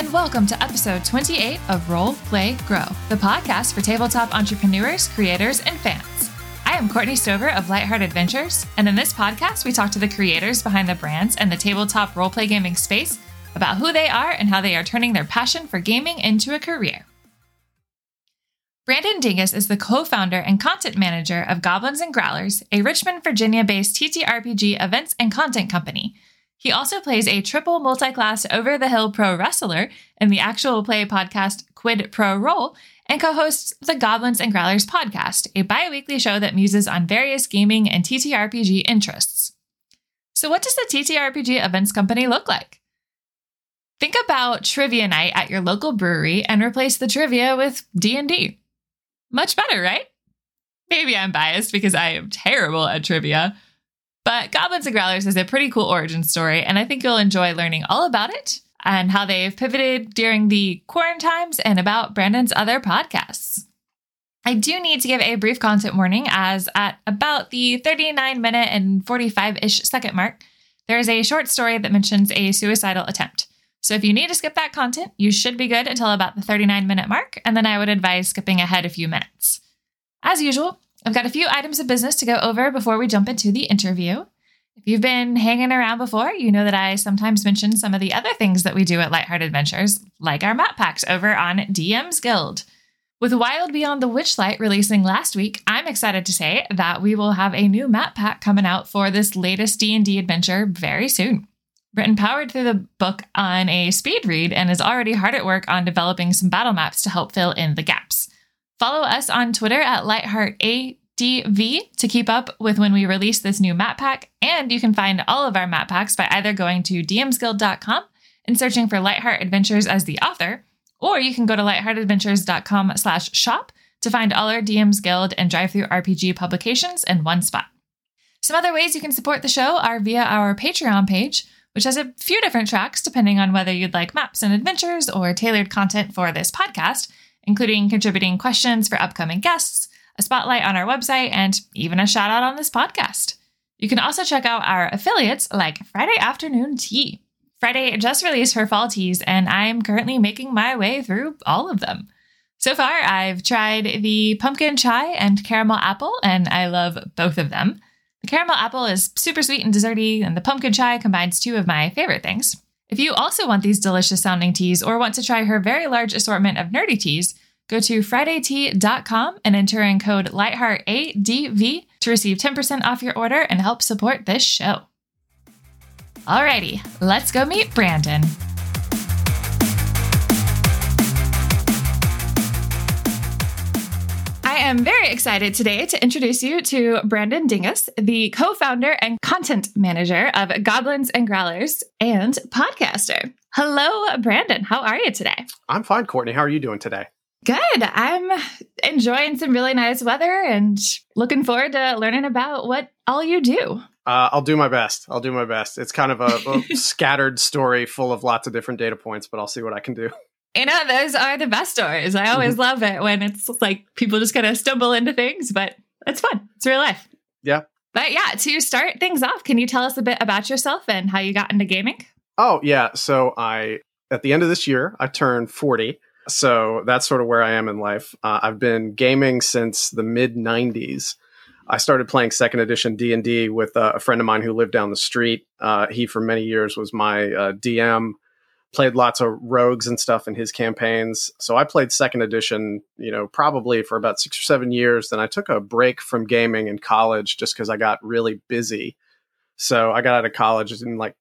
and welcome to episode 28 of Roll, Play, Grow, the podcast for tabletop entrepreneurs, creators, and fans. I am Courtney Stover of Lightheart Adventures, and in this podcast, we talk to the creators behind the brands and the tabletop roleplay gaming space about who they are and how they are turning their passion for gaming into a career. Brandon Dingus is the co founder and content manager of Goblins and Growlers, a Richmond, Virginia based TTRPG events and content company he also plays a triple multi-class over the hill pro wrestler in the actual play podcast Quid Pro Roll and co-hosts the Goblins and Growlers podcast, a bi-weekly show that muses on various gaming and TTRPG interests. So what does the TTRPG events company look like? Think about trivia night at your local brewery and replace the trivia with D&D. Much better, right? Maybe I'm biased because I am terrible at trivia, but Goblins and Growlers is a pretty cool origin story, and I think you'll enjoy learning all about it and how they've pivoted during the quarantines and about Brandon's other podcasts. I do need to give a brief content warning as at about the 39 minute and 45 ish second mark, there is a short story that mentions a suicidal attempt. So if you need to skip that content, you should be good until about the 39 minute mark, and then I would advise skipping ahead a few minutes. As usual, I've got a few items of business to go over before we jump into the interview. If you've been hanging around before, you know that I sometimes mention some of the other things that we do at Lightheart Adventures, like our map packs over on DM's Guild. With Wild Beyond the Witchlight releasing last week, I'm excited to say that we will have a new map pack coming out for this latest D&D adventure very soon. Britton powered through the book on a speed read and is already hard at work on developing some battle maps to help fill in the gaps. Follow us on Twitter at LightheartADV to keep up with when we release this new map pack. And you can find all of our map packs by either going to dmsguild.com and searching for Lightheart Adventures as the author, or you can go to lightheartadventures.com slash shop to find all our DM's Guild and Drive Through DriveThruRPG publications in one spot. Some other ways you can support the show are via our Patreon page, which has a few different tracks depending on whether you'd like maps and adventures or tailored content for this podcast including contributing questions for upcoming guests, a spotlight on our website, and even a shout out on this podcast. You can also check out our affiliates like Friday Afternoon Tea. Friday just released her fall teas, and I'm currently making my way through all of them. So far, I've tried the pumpkin chai and caramel apple, and I love both of them. The caramel apple is super sweet and desserty, and the pumpkin chai combines two of my favorite things. If you also want these delicious sounding teas or want to try her very large assortment of nerdy teas, go to fridaytea.com and enter in code LightheartADV to receive 10% off your order and help support this show. Alrighty, let's go meet Brandon. I am very excited today to introduce you to Brandon Dingus, the co founder and content manager of Goblins and Growlers and podcaster. Hello, Brandon. How are you today? I'm fine, Courtney. How are you doing today? Good. I'm enjoying some really nice weather and looking forward to learning about what all you do. Uh, I'll do my best. I'll do my best. It's kind of a, a scattered story full of lots of different data points, but I'll see what I can do. You know, those are the best stories. I always mm-hmm. love it when it's like people just kind of stumble into things, but it's fun. It's real life. Yeah. But yeah, to start things off, can you tell us a bit about yourself and how you got into gaming? Oh, yeah. So I, at the end of this year, I turned 40. So that's sort of where I am in life. Uh, I've been gaming since the mid 90s. I started playing second edition D and D with uh, a friend of mine who lived down the street. Uh, he, for many years, was my uh, DM played lots of rogues and stuff in his campaigns. So I played second edition, you know, probably for about six or seven years. Then I took a break from gaming in college just because I got really busy. So I got out of college in like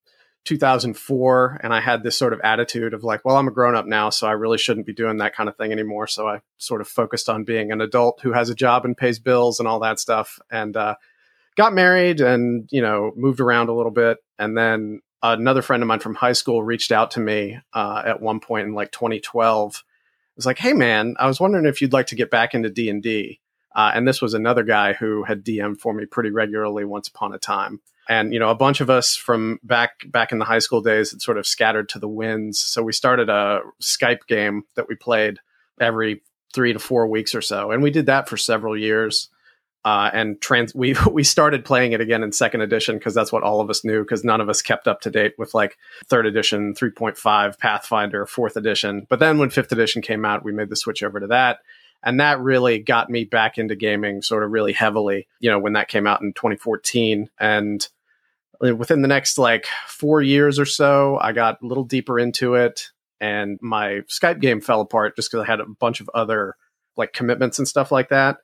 2004 and I had this sort of attitude of like, well, I'm a grown up now, so I really shouldn't be doing that kind of thing anymore. So I sort of focused on being an adult who has a job and pays bills and all that stuff. And, uh, got married and, you know, moved around a little bit. And then another friend of mine from high school reached out to me uh, at one point in like 2012. It was like, "Hey, man, I was wondering if you'd like to get back into D and D." Uh, and this was another guy who had DM for me pretty regularly once upon a time. And you know, a bunch of us from back back in the high school days had sort of scattered to the winds. So we started a Skype game that we played every three to four weeks or so, and we did that for several years. Uh, and trans we we started playing it again in second edition because that's what all of us knew because none of us kept up to date with like third edition 3.5 pathfinder fourth edition. But then when fifth edition came out we made the switch over to that. And that really got me back into gaming sort of really heavily you know when that came out in 2014 and within the next like four years or so i got a little deeper into it. And my skype game fell apart just because i had a bunch of other like commitments and stuff like that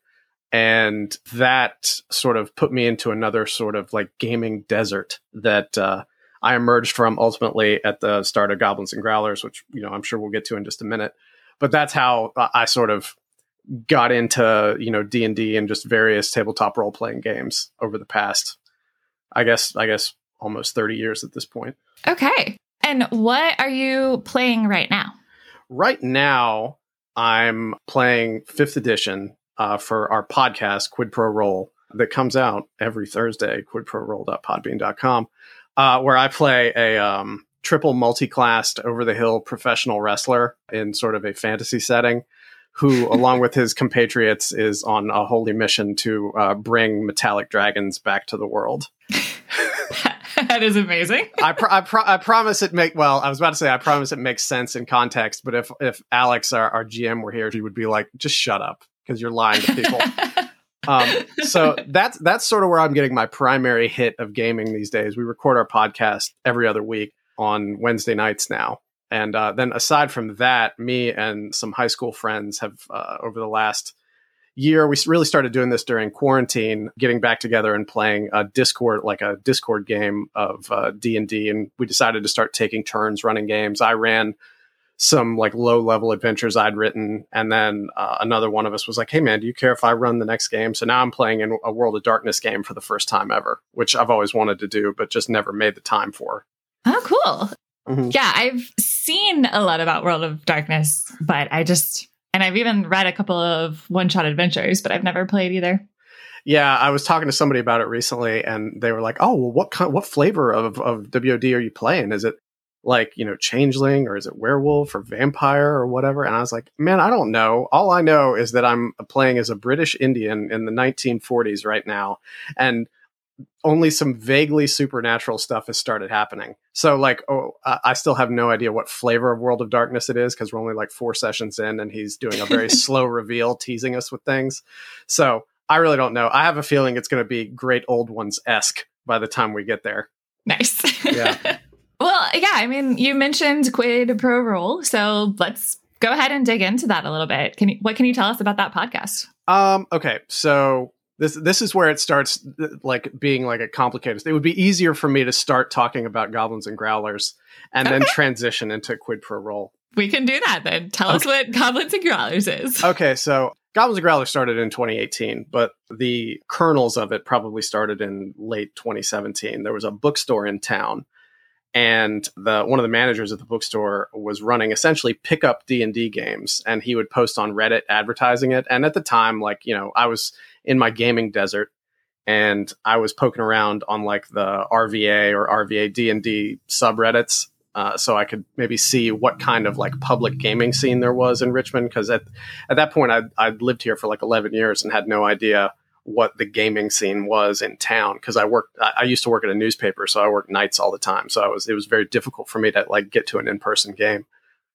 and that sort of put me into another sort of like gaming desert that uh, I emerged from ultimately at the start of Goblins and Growlers, which you know I'm sure we'll get to in just a minute. But that's how I sort of got into you know D and D and just various tabletop role playing games over the past, I guess I guess almost 30 years at this point. Okay, and what are you playing right now? Right now, I'm playing fifth edition uh, for our podcast, Quid Pro Roll, that comes out every Thursday, quidproroll.podbean.com, uh, where I play a um, triple multi-classed over-the-hill professional wrestler in sort of a fantasy setting who, along with his compatriots, is on a holy mission to uh, bring metallic dragons back to the world. that is amazing. I, I, I, promise it make well. I was about to say I promise it makes sense in context. But if if Alex, our, our GM, were here, he would be like, "Just shut up." Because you're lying to people. um, so that's that's sort of where I'm getting my primary hit of gaming these days. We record our podcast every other week on Wednesday nights now, and uh, then aside from that, me and some high school friends have uh, over the last year we really started doing this during quarantine getting back together and playing a discord like a discord game of d&d uh, and we decided to start taking turns running games i ran some like low level adventures I'd written. And then uh, another one of us was like, Hey man, do you care if I run the next game? So now I'm playing in a World of Darkness game for the first time ever, which I've always wanted to do, but just never made the time for. Oh, cool. Mm-hmm. Yeah, I've seen a lot about World of Darkness, but I just, and I've even read a couple of one shot adventures, but I've never played either. Yeah, I was talking to somebody about it recently, and they were like, "Oh, well, what kind, what flavor of, of WOD are you playing? Is it like you know changeling or is it werewolf or vampire or whatever? And i was like man i don't know. All i know is that i'm playing as a british indian in the 1940s right now and only some vaguely supernatural stuff has started happening. So like oh i still have no idea what flavor of world of darkness it is because we're only like four sessions in and he's doing a very slow reveal teasing us with things. So i really don't know. I have a feeling it's going to be great old ones esque by the time we get there. Nice. Yeah Well, yeah, I mean, you mentioned Quid Pro Roll, so let's go ahead and dig into that a little bit. Can you, what can you tell us about that podcast? Um, okay, so this this is where it starts like being like a complicated. It would be easier for me to start talking about goblins and growlers and okay. then transition into Quid Pro Roll. We can do that then. Tell okay. us what goblins and growlers is. Okay, so Goblins and Growlers started in 2018, but the kernels of it probably started in late 2017. There was a bookstore in town and the one of the managers at the bookstore was running essentially pickup D&D games and he would post on Reddit advertising it. And at the time like you know I was in my gaming desert and I was poking around on like the RVA or RVA D&D subreddits uh, so I could maybe see what kind of like public gaming scene there was in Richmond because at at that point I'd, I'd lived here for like 11 years and had no idea what the gaming scene was in town because I worked I, I, used to work at a newspaper so I worked nights all the time. So I was it was very difficult for me to like get to an in-person game.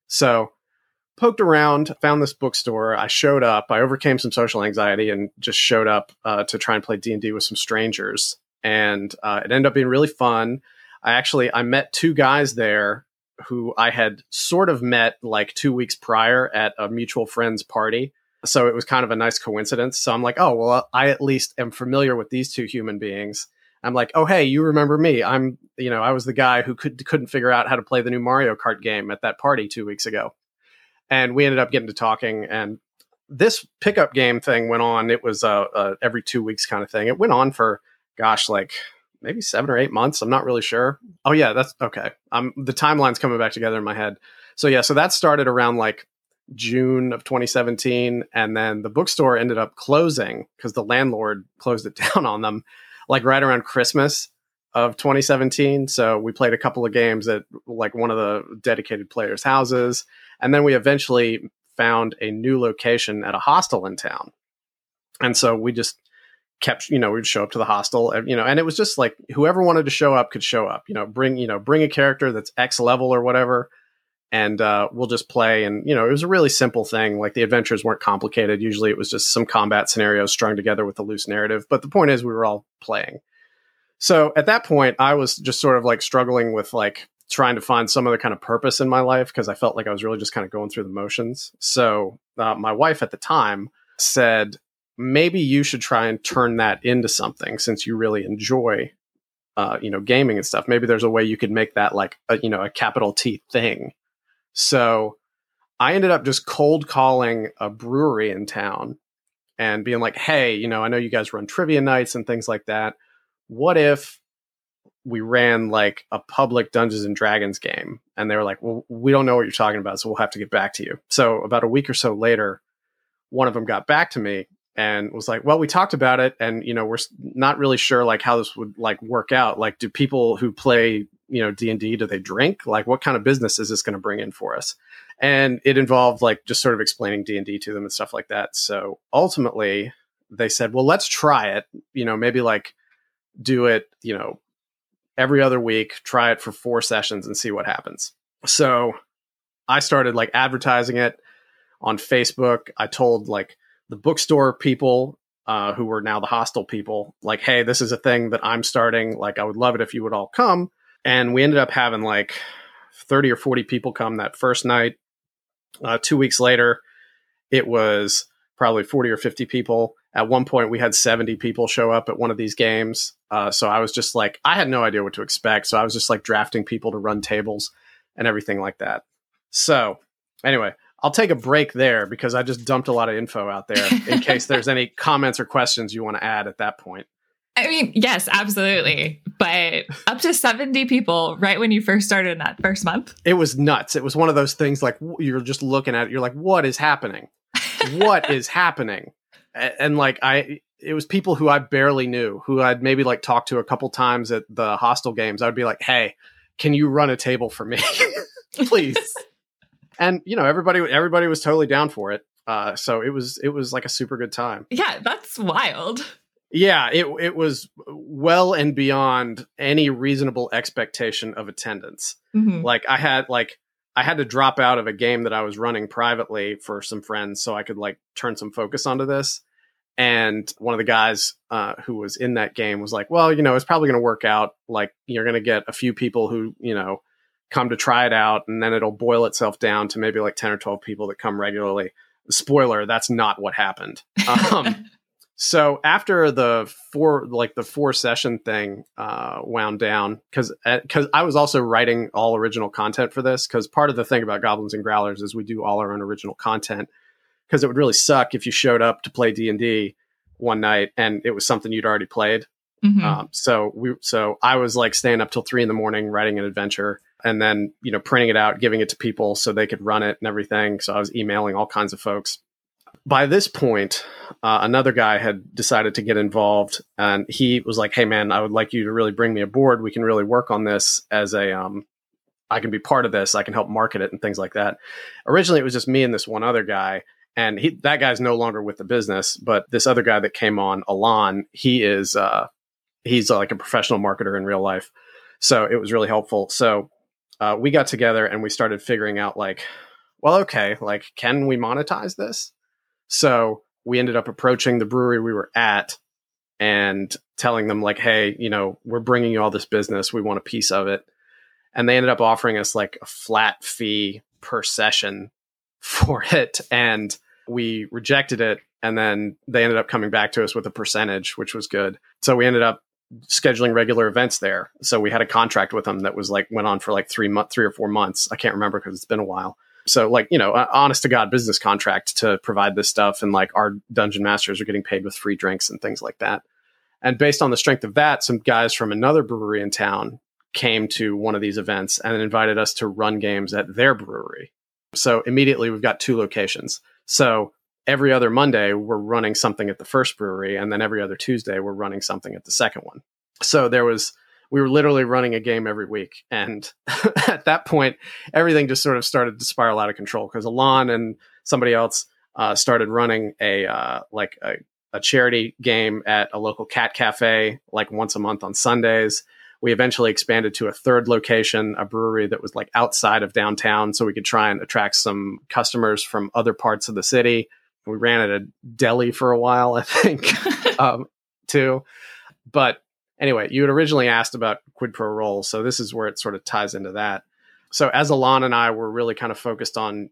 So poked around found this bookstore I showed up I overcame some social anxiety and just showed up uh, to try and play D&D with some strangers. And uh, it ended up being really fun. I actually I met two guys there who I had sort of met like two weeks prior at a mutual friend's party so it was kind of a nice coincidence. So I'm like, oh, well, I at least am familiar with these two human beings. I'm like, oh, hey, you remember me? I'm, you know, I was the guy who could, couldn't figure out how to play the new Mario Kart game at that party two weeks ago. And we ended up getting to talking. And this pickup game thing went on. It was a, a every two weeks kind of thing. It went on for, gosh, like maybe seven or eight months. I'm not really sure. Oh, yeah, that's okay. Um, the timeline's coming back together in my head. So, yeah, so that started around like June of 2017. And then the bookstore ended up closing because the landlord closed it down on them, like right around Christmas of 2017. So we played a couple of games at like one of the dedicated players' houses. And then we eventually found a new location at a hostel in town. And so we just kept you know we'd show up to the hostel you know and it was just like whoever wanted to show up could show up you know bring you know bring a character that's x level or whatever and uh, we'll just play. And you know it was a really simple thing. Like the adventures weren't complicated. Usually it was just some combat scenarios strung together with a loose narrative but the point is we were all playing. So at that point i was just sort of like struggling with like trying to find some other kind of purpose in my life because i felt like i was really just kind of going through the motions. So uh, my wife at the time said maybe you should try and turn that into something since you really enjoy uh, you know gaming and stuff. Maybe there's a way you could make that like a, you know a capital t thing so i ended up just cold calling a brewery in town and being like hey you know i know you guys run trivia nights and things like that. What if we ran like a public dungeons and dragons game? And they were like well we don't know what you're talking about so we'll have to get back to you. So about a week or so later one of them got back to me and was like, "Well, we talked about it, and you know, we're not really sure like how this would like work out. Like, do people who play you know D and D do they drink? Like, what kind of business is this going to bring in for us?" And it involved like just sort of explaining D and D to them and stuff like that. So ultimately, they said, "Well, let's try it. You know, maybe like do it. You know, every other week, try it for four sessions and see what happens." So I started like advertising it on Facebook. I told like the bookstore people uh, who were now the hostel people, like, hey, this is a thing that I'm starting. Like, I would love it if you would all come. And we ended up having like 30 or 40 people come that first night. Uh, two weeks later, it was probably 40 or 50 people. At one point, we had 70 people show up at one of these games. Uh, so I was just like, I had no idea what to expect. So I was just like drafting people to run tables and everything like that. So, anyway, I'll take a break there because I just dumped a lot of info out there in case there's any comments or questions you want to add at that point. I mean, yes, absolutely. But up to 70 people right when you first started in that first month. It was nuts. It was one of those things like you're just looking at it, you're like, what is happening? what is happening? And, and like, I, it was people who I barely knew, who I'd maybe like talked to a couple times at the hostel games. I'd be like, hey, can you run a table for me? Please and you know everybody everybody was totally down for it. Uh, so it was it was like a super good time. Yeah, that's wild. Yeah, it it was well and beyond any reasonable expectation of attendance. Mm-hmm. Like I had like I had to drop out of a game that I was running privately for some friends so I could like turn some focus onto this. And one of the guys uh, who was in that game was like, "Well, you know, it's probably going to work out. Like you're going to get a few people who you know come to try it out and then it'll boil itself down to maybe like 10 or 12 people that come regularly spoiler that's not what happened um, so after the four like the four session thing uh, wound down because because uh, i was also writing all original content for this because part of the thing about goblins and growlers is we do all our own original content because it would really suck if you showed up to play d&d one night and it was something you'd already played. Mm-hmm. um, so we so i was like staying up till three in the morning writing an adventure and then you know printing it out giving it to people so they could run it and everything. So i was emailing all kinds of folks by this point uh, another guy had decided to get involved and he was like hey man i would like you to really bring me aboard. We can really work on this as a um, i can be part of this. I can help market it and things like that. Originally it was just me and this one other guy and he, that guy's no longer with the business but this other guy that came on alon he is uh, he's like a professional marketer in real life. So it was really helpful. So uh, we got together and we started figuring out like, well, okay, like, can we monetize this? So we ended up approaching the brewery we were at and telling them like, hey, you know, we're bringing you all this business. We want a piece of it. And they ended up offering us like a flat fee per session for it. And we rejected it. And then they ended up coming back to us with a percentage, which was good. So we ended up scheduling regular events there. So we had a contract with them that was like went on for like three month, three or four months. I can't remember because it's been a while. So like you know, honest to god business contract to provide this stuff, and like our dungeon masters are getting paid with free drinks and things like that. And based on the strength of that, some guys from another brewery in town came to one of these events and invited us to run games at their brewery. So immediately we've got two locations. So every other Monday, we're running something at the first brewery, and then every other Tuesday, we're running something at the second one. So there was, we were literally running a game every week. And at that point, everything just sort of started to spiral out of control because Alon and somebody else uh, started running a, uh, like a a charity game at a local cat cafe like once a month on Sundays. We eventually expanded to a third location, a brewery that was like outside of downtown, so we could try and attract some customers from other parts of the city. We ran at a deli for a while, I think, um, too. But anyway, you had originally asked about quid pro roll, so this is where it sort of ties into that. So as Alon and I were really kind of focused on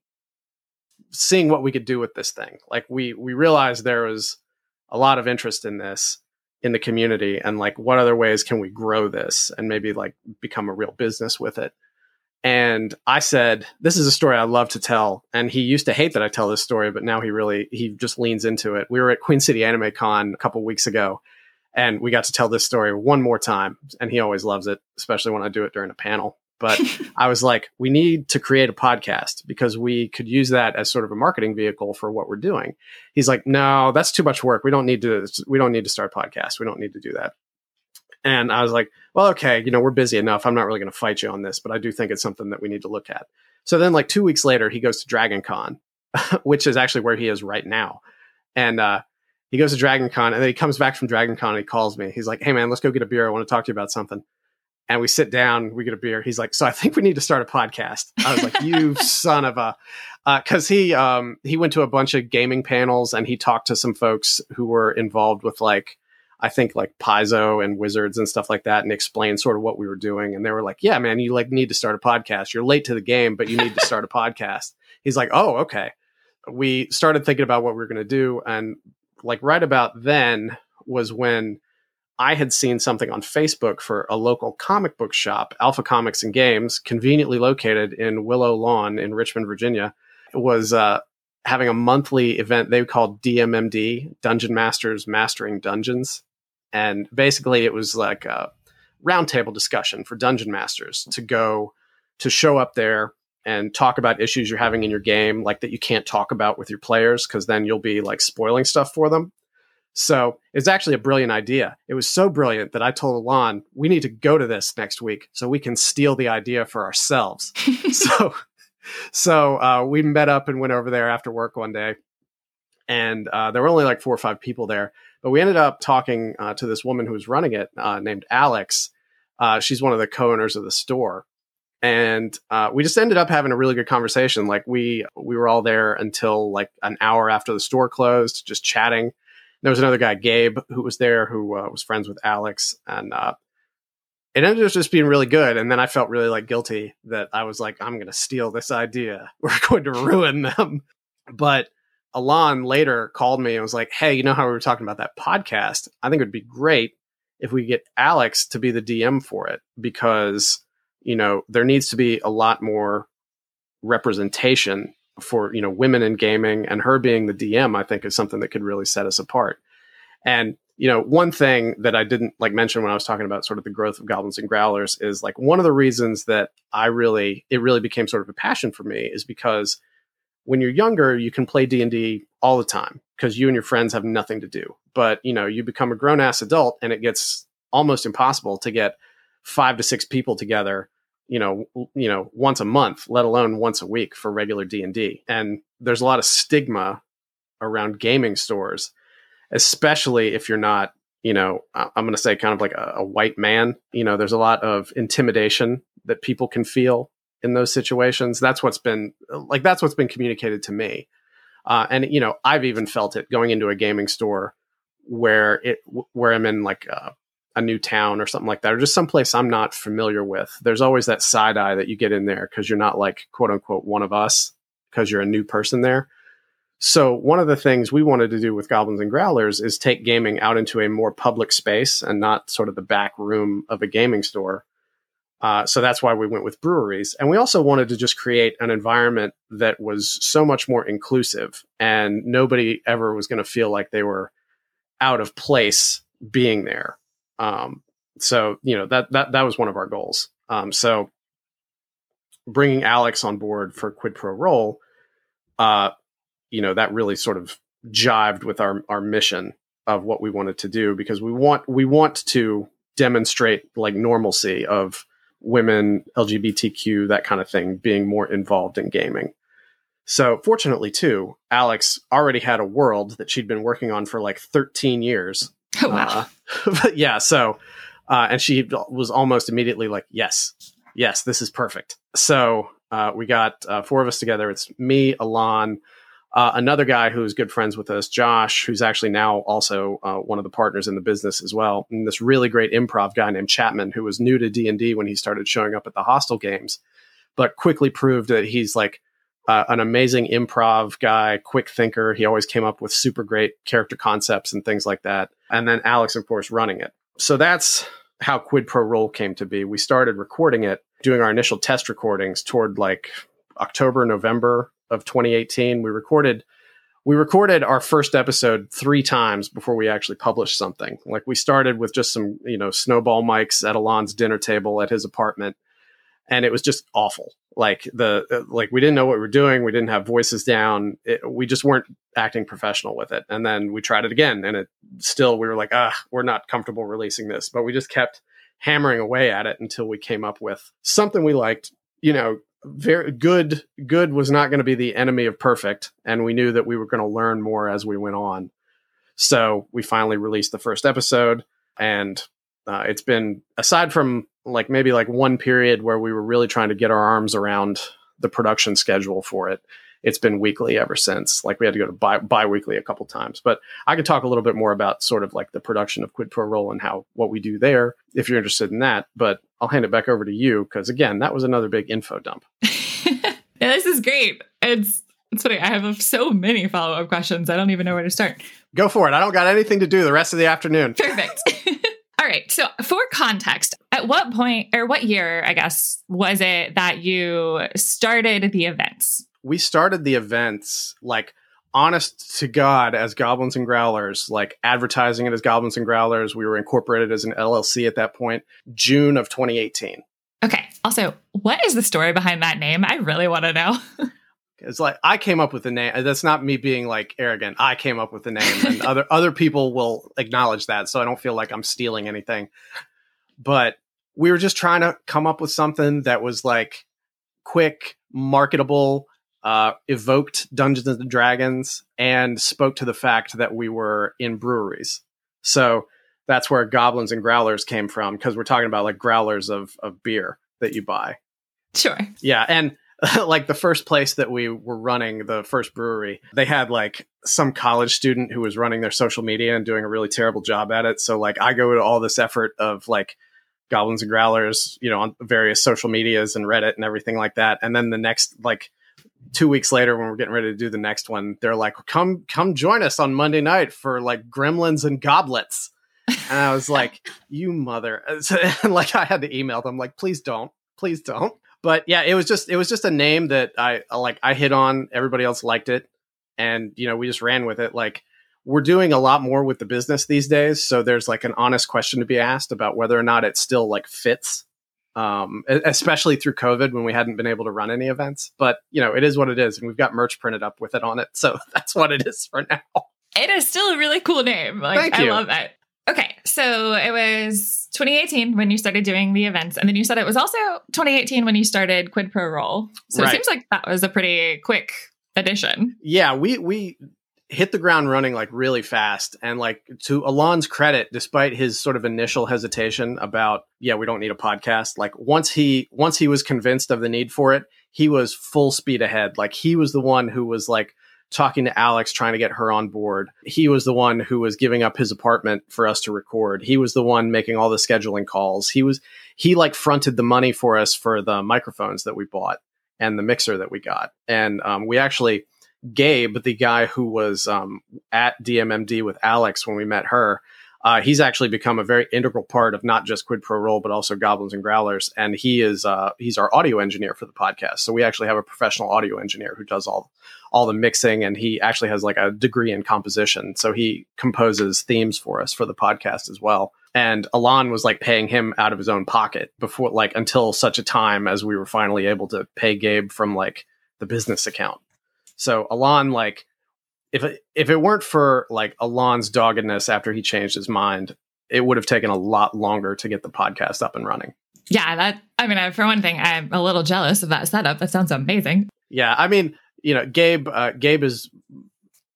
seeing what we could do with this thing. Like we we realized there was a lot of interest in this in the community and like what other ways can we grow this and maybe like become a real business with it. And I said, this is a story I love to tell. And he used to hate that I tell this story, but now he really he just leans into it. We were at Queen City Anime Con a couple weeks ago and we got to tell this story one more time and he always loves it, especially when I do it during a panel. But I was like, we need to create a podcast because we could use that as sort of a marketing vehicle for what we're doing. He's like, no, that's too much work. We don't need to, we don't need to start a podcast. We don't need to do that. And I was like, well, okay, you know, we're busy enough. I'm not really going to fight you on this, but I do think it's something that we need to look at. So then, like two weeks later, he goes to Dragon Con, which is actually where he is right now. And uh, he goes to Dragon Con and then he comes back from Dragon Con and he calls me. He's like, hey, man, let's go get a beer. I want to talk to you about something and we sit down, we get a beer. He's like, "So I think we need to start a podcast." I was like, "You son of a," because uh, he um, he went to a bunch of gaming panels and he talked to some folks who were involved with like I think like Paizo and Wizards and stuff like that, and explained sort of what we were doing. And they were like, "Yeah, man, you like need to start a podcast. You're late to the game, but you need to start a podcast." He's like, "Oh, okay." We started thinking about what we were going to do, and like right about then was when I had seen something on Facebook for a local comic book shop, Alpha Comics and Games, conveniently located in Willow Lawn in Richmond, Virginia. Was uh, having a monthly event they called DMMD, Dungeon Masters Mastering Dungeons. And basically, it was like a roundtable discussion for dungeon masters to go to show up there and talk about issues you're having in your game, like that you can't talk about with your players, because then you'll be like spoiling stuff for them. So it's actually a brilliant idea. It was so brilliant that I told Alon, we need to go to this next week so we can steal the idea for ourselves. so so uh, we met up and went over there after work one day. And uh, there were only like four or five people there. But we ended up talking uh, to this woman who was running it uh, named Alex. Uh, she's one of the co owners of the store. And uh, we just ended up having a really good conversation. Like we we were all there until like an hour after the store closed, just chatting there was another guy, Gabe, who was there, who uh, was friends with Alex, and uh, it ended up just being really good. And then I felt really like guilty that I was like, I'm going to steal this idea. We're going to ruin them. But Alon later called me and was like, Hey, you know how we were talking about that podcast? I think it would be great if we get Alex to be the DM for it because, you know, there needs to be a lot more representation for you know women in gaming and her being the DM I think is something that could really set us apart. And you know one thing that I didn't like mention when I was talking about sort of the growth of goblins and growlers is like one of the reasons that I really it really became sort of a passion for me is because when you're younger you can play D&D all the time because you and your friends have nothing to do. But you know you become a grown ass adult and it gets almost impossible to get 5 to 6 people together you know you know once a month let alone once a week for regular d&d and there's a lot of stigma around gaming stores especially if you're not you know i'm going to say kind of like a, a, white man. You know there's a lot of intimidation that people can feel in those situations. That's what's been like that's what's been communicated to me. Uh, and you know i've even felt it going into a gaming store where it where i'm in like uh, a new town or something like that, or just someplace I'm not familiar with, there's always that side eye that you get in there because you're not like quote unquote one of us because you're a new person there. So one of the things we wanted to do with Goblins and Growlers is take gaming out into a more public space and not sort of the back room of a gaming store. Uh, so that's why we went with breweries. And we also wanted to just create an environment that was so much more inclusive and nobody ever was going to feel like they were out of place being there. Um, so you know that that that was one of our goals. Um, so bringing Alex on board for Quid Pro Roll, uh, you know that really sort of jived with our our mission of what we wanted to do because we want we want to demonstrate like normalcy of women LGBTQ that kind of thing being more involved in gaming. So, fortunately, too, Alex already had a world that she'd been working on for like 13 years. Oh, wow. Uh, yeah. So, uh, and she was almost immediately like, yes, yes, this is perfect. So, uh, we got uh, four of us together. It's me, Alon, uh, another guy who's good friends with us, Josh, who's actually now also uh, one of the partners in the business as well, and this really great improv guy named Chapman, who was new to D and D when he started showing up at the hostel games, but quickly proved that he's like uh, an amazing improv guy, quick thinker. He always came up with super great character concepts and things like that. And then Alex, of course, running it. So that's how Quid Pro Roll came to be. We started recording it, doing our initial test recordings toward like October, November of 2018. We recorded we recorded our first episode three times before we actually published something. Like we started with just some, you know, snowball mics at Alon's dinner table at his apartment and it was just awful. Like the uh, like we didn't know what we were doing. We didn't have voices down. It, we just weren't acting professional with it. And then we tried it again, and it still we were like, ah, we're not comfortable releasing this. But we just kept hammering away at it until we came up with something we liked. You know, very good. Good was not going to be the enemy of perfect, and we knew that we were going to learn more as we went on. So we finally released the first episode, and uh, it's been aside from like maybe like one period where we were really trying to get our arms around the production schedule for it. It's been weekly ever since. Like we had to go to bi- bi-weekly a couple times. But I could talk a little bit more about sort of like the production of Quid Pro Roll and how what we do there if you're interested in that. But I'll hand it back over to you because again, that was another big info dump. yeah, this is great. It's it's funny. I have so many follow up questions. I don't even know where to start. Go for it. I don't got anything to do the rest of the afternoon. Perfect. All right. So, for context, at what point or what year, I guess, was it that you started the events? We started the events like honest to God as Goblins and Growlers, like advertising it as Goblins and Growlers. We were incorporated as an LLC at that point, June of 2018. Okay. Also, what is the story behind that name? I really want to know. It's like I came up with the name. That's not me being like arrogant. I came up with the name, and other other people will acknowledge that. So I don't feel like I'm stealing anything. But we were just trying to come up with something that was like quick, marketable, uh, evoked Dungeons and Dragons, and spoke to the fact that we were in breweries. So that's where goblins and growlers came from because we're talking about like growlers of of beer that you buy. Sure. Yeah, and like the first place that we were running, the first brewery, they had like some college student who was running their social media and doing a really terrible job at it. So like I go to all this effort of like goblins and growlers, you know, on various social medias and Reddit and everything like that. And then the next like two weeks later when we're getting ready to do the next one, they're like, come come join us on Monday night for like gremlins and goblets. And I was like, you mother. And like I had to email them like, please don't. Please don't but yeah, it was just it was just a name that I like I hit on. Everybody else liked it, and you know we just ran with it. Like we're doing a lot more with the business these days, so there's like an honest question to be asked about whether or not it still like fits. Um, especially through COVID when we hadn't been able to run any events. But you know, it is what it is, and we've got merch printed up with it on it, so that's what it is for now. It is still a really cool name. Like Thank I love it. Okay, so it was 2018 when you started doing the events, and then you said it was also 2018 when you started Quid Pro Roll. So Right. it seems like that was a pretty quick addition. yeah, we we hit the ground running like really fast and like to Alon's credit despite his sort of initial hesitation about yeah, we don't need a podcast, like once he once he was convinced of the need for it, he was full speed ahead. Like he was the one who was like talking to Alex trying to get her on board. He was the one who was giving up his apartment for us to record. He was the one making all the scheduling calls. He was he like fronted the money for us for the microphones that we bought and the mixer that we got. And um, we actually Gabe, the guy who was um, at DMMD with Alex when we met her, uh, he's actually become a very integral part of not just Quid Pro Roll, but also Goblins and Growlers. And he is uh, he's our audio engineer for the podcast. So we actually have a professional audio engineer who does all all the mixing, and he actually has like a degree in composition. So he composes themes for us for the podcast as well. And Alon was like paying him out of his own pocket before, like until such a time as we were finally able to pay Gabe from like the business account. So Alon, like, if it, if it weren't for like Alon's doggedness after he changed his mind, it would have taken a lot longer to get the podcast up and running. Yeah, that I mean, for one thing, I'm a little jealous of that setup. That sounds amazing. Yeah, I mean, you know, Gabe, uh, Gabe is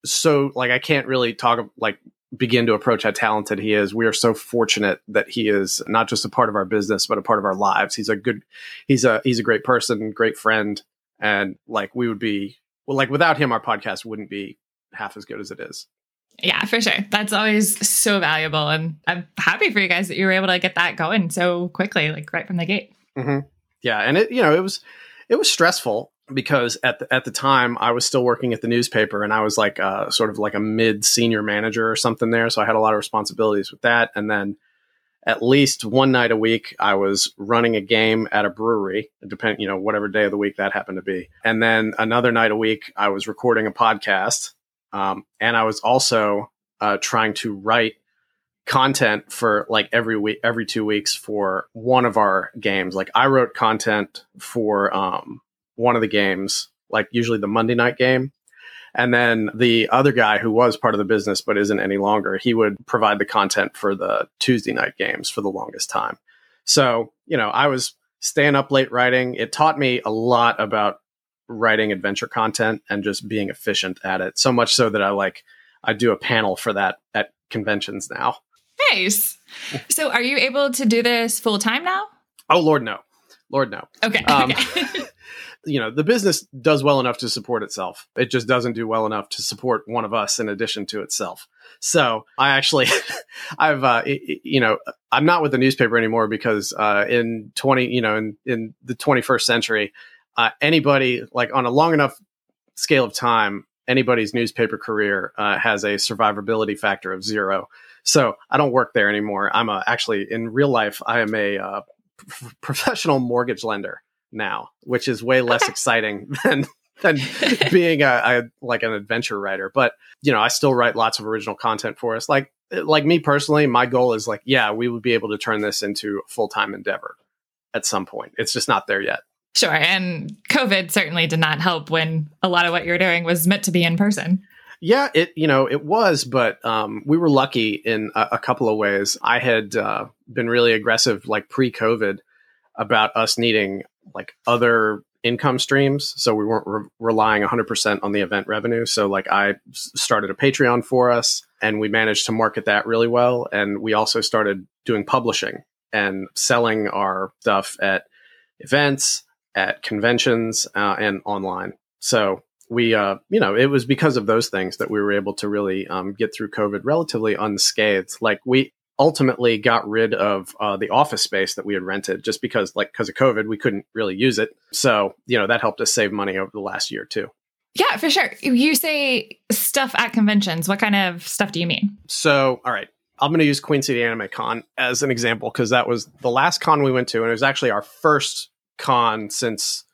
so like I can't really talk like begin to approach how talented he is. We are so fortunate that he is not just a part of our business, but a part of our lives. He's a good, he's a he's a great person, great friend, and like we would be well, like without him, our podcast wouldn't be half as good as it is. Yeah, for sure. That's always so valuable, and I'm happy for you guys that you were able to get that going so quickly, like right from the gate. Mm-hmm. Yeah, and it you know it was it was stressful because at the, at the time I was still working at the newspaper and I was like uh, sort of like a mid senior manager or something there, so I had a lot of responsibilities with that. And then at least one night a week I was running a game at a brewery, depend you know whatever day of the week that happened to be. And then another night a week I was recording a podcast, um, and I was also uh, trying to write content for like every week every two weeks for one of our games like i wrote content for um one of the games, like usually the Monday night game. And then the other guy who was part of the business but isn't any longer, he would provide the content for the Tuesday night games for the longest time. So, you know, I was staying up late writing. It taught me a lot about writing adventure content and just being efficient at it. So much so that I like I do a panel for that at conventions now. Nice. So are you able to do this full time now? Oh Lord no. Lord no. Okay. Um, okay. You know the business does well enough to support itself. It just doesn't do well enough to support one of us in addition to itself. So i actually i've uh, you know i'm not with the newspaper anymore because uh, in 20 you know in, in the 21st century uh, anybody like on a long enough scale of time anybody's newspaper career uh, has a survivability factor of zero. So i don't work there anymore. I'm a, actually in real life i am a uh, professional mortgage lender now, which is way less exciting than than being a, a, like an adventure writer. But you know, I still write lots of original content for us. Like like me personally, my goal is like, yeah, we would be able to turn this into a full time endeavor at some point. It's just not there yet. Sure, and COVID certainly did not help when a lot of what you're doing was meant to be in person. Yeah, it you know it was, but um, we were lucky in a, a couple of ways. I had uh, been really aggressive, like pre-COVID, about us needing like other income streams. So we weren't re- relying 100% on the event revenue. So like I started a Patreon for us and we managed to market that really well. And we also started doing publishing and selling our stuff at events, at conventions, uh, and online. So we, uh, you know, it was because of those things that we were able to really um, get through COVID relatively unscathed. Like we, ultimately got rid of uh, the office space that we had rented just because like because of covid we couldn't really use it. So you know that helped us save money over the last year too. Yeah for sure. You say stuff at conventions. What kind of stuff do you mean? So all right. I'm going to use queen city anime con as an example because that was the last con we went to and it was actually our first con since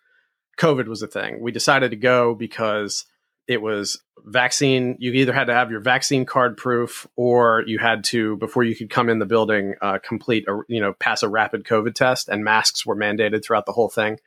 covid was a thing. We decided to go because it was vaccine you either had to have your vaccine card proof or you had to before you could come in the building uh, complete a you know pass a rapid covid test and masks were mandated throughout the whole thing.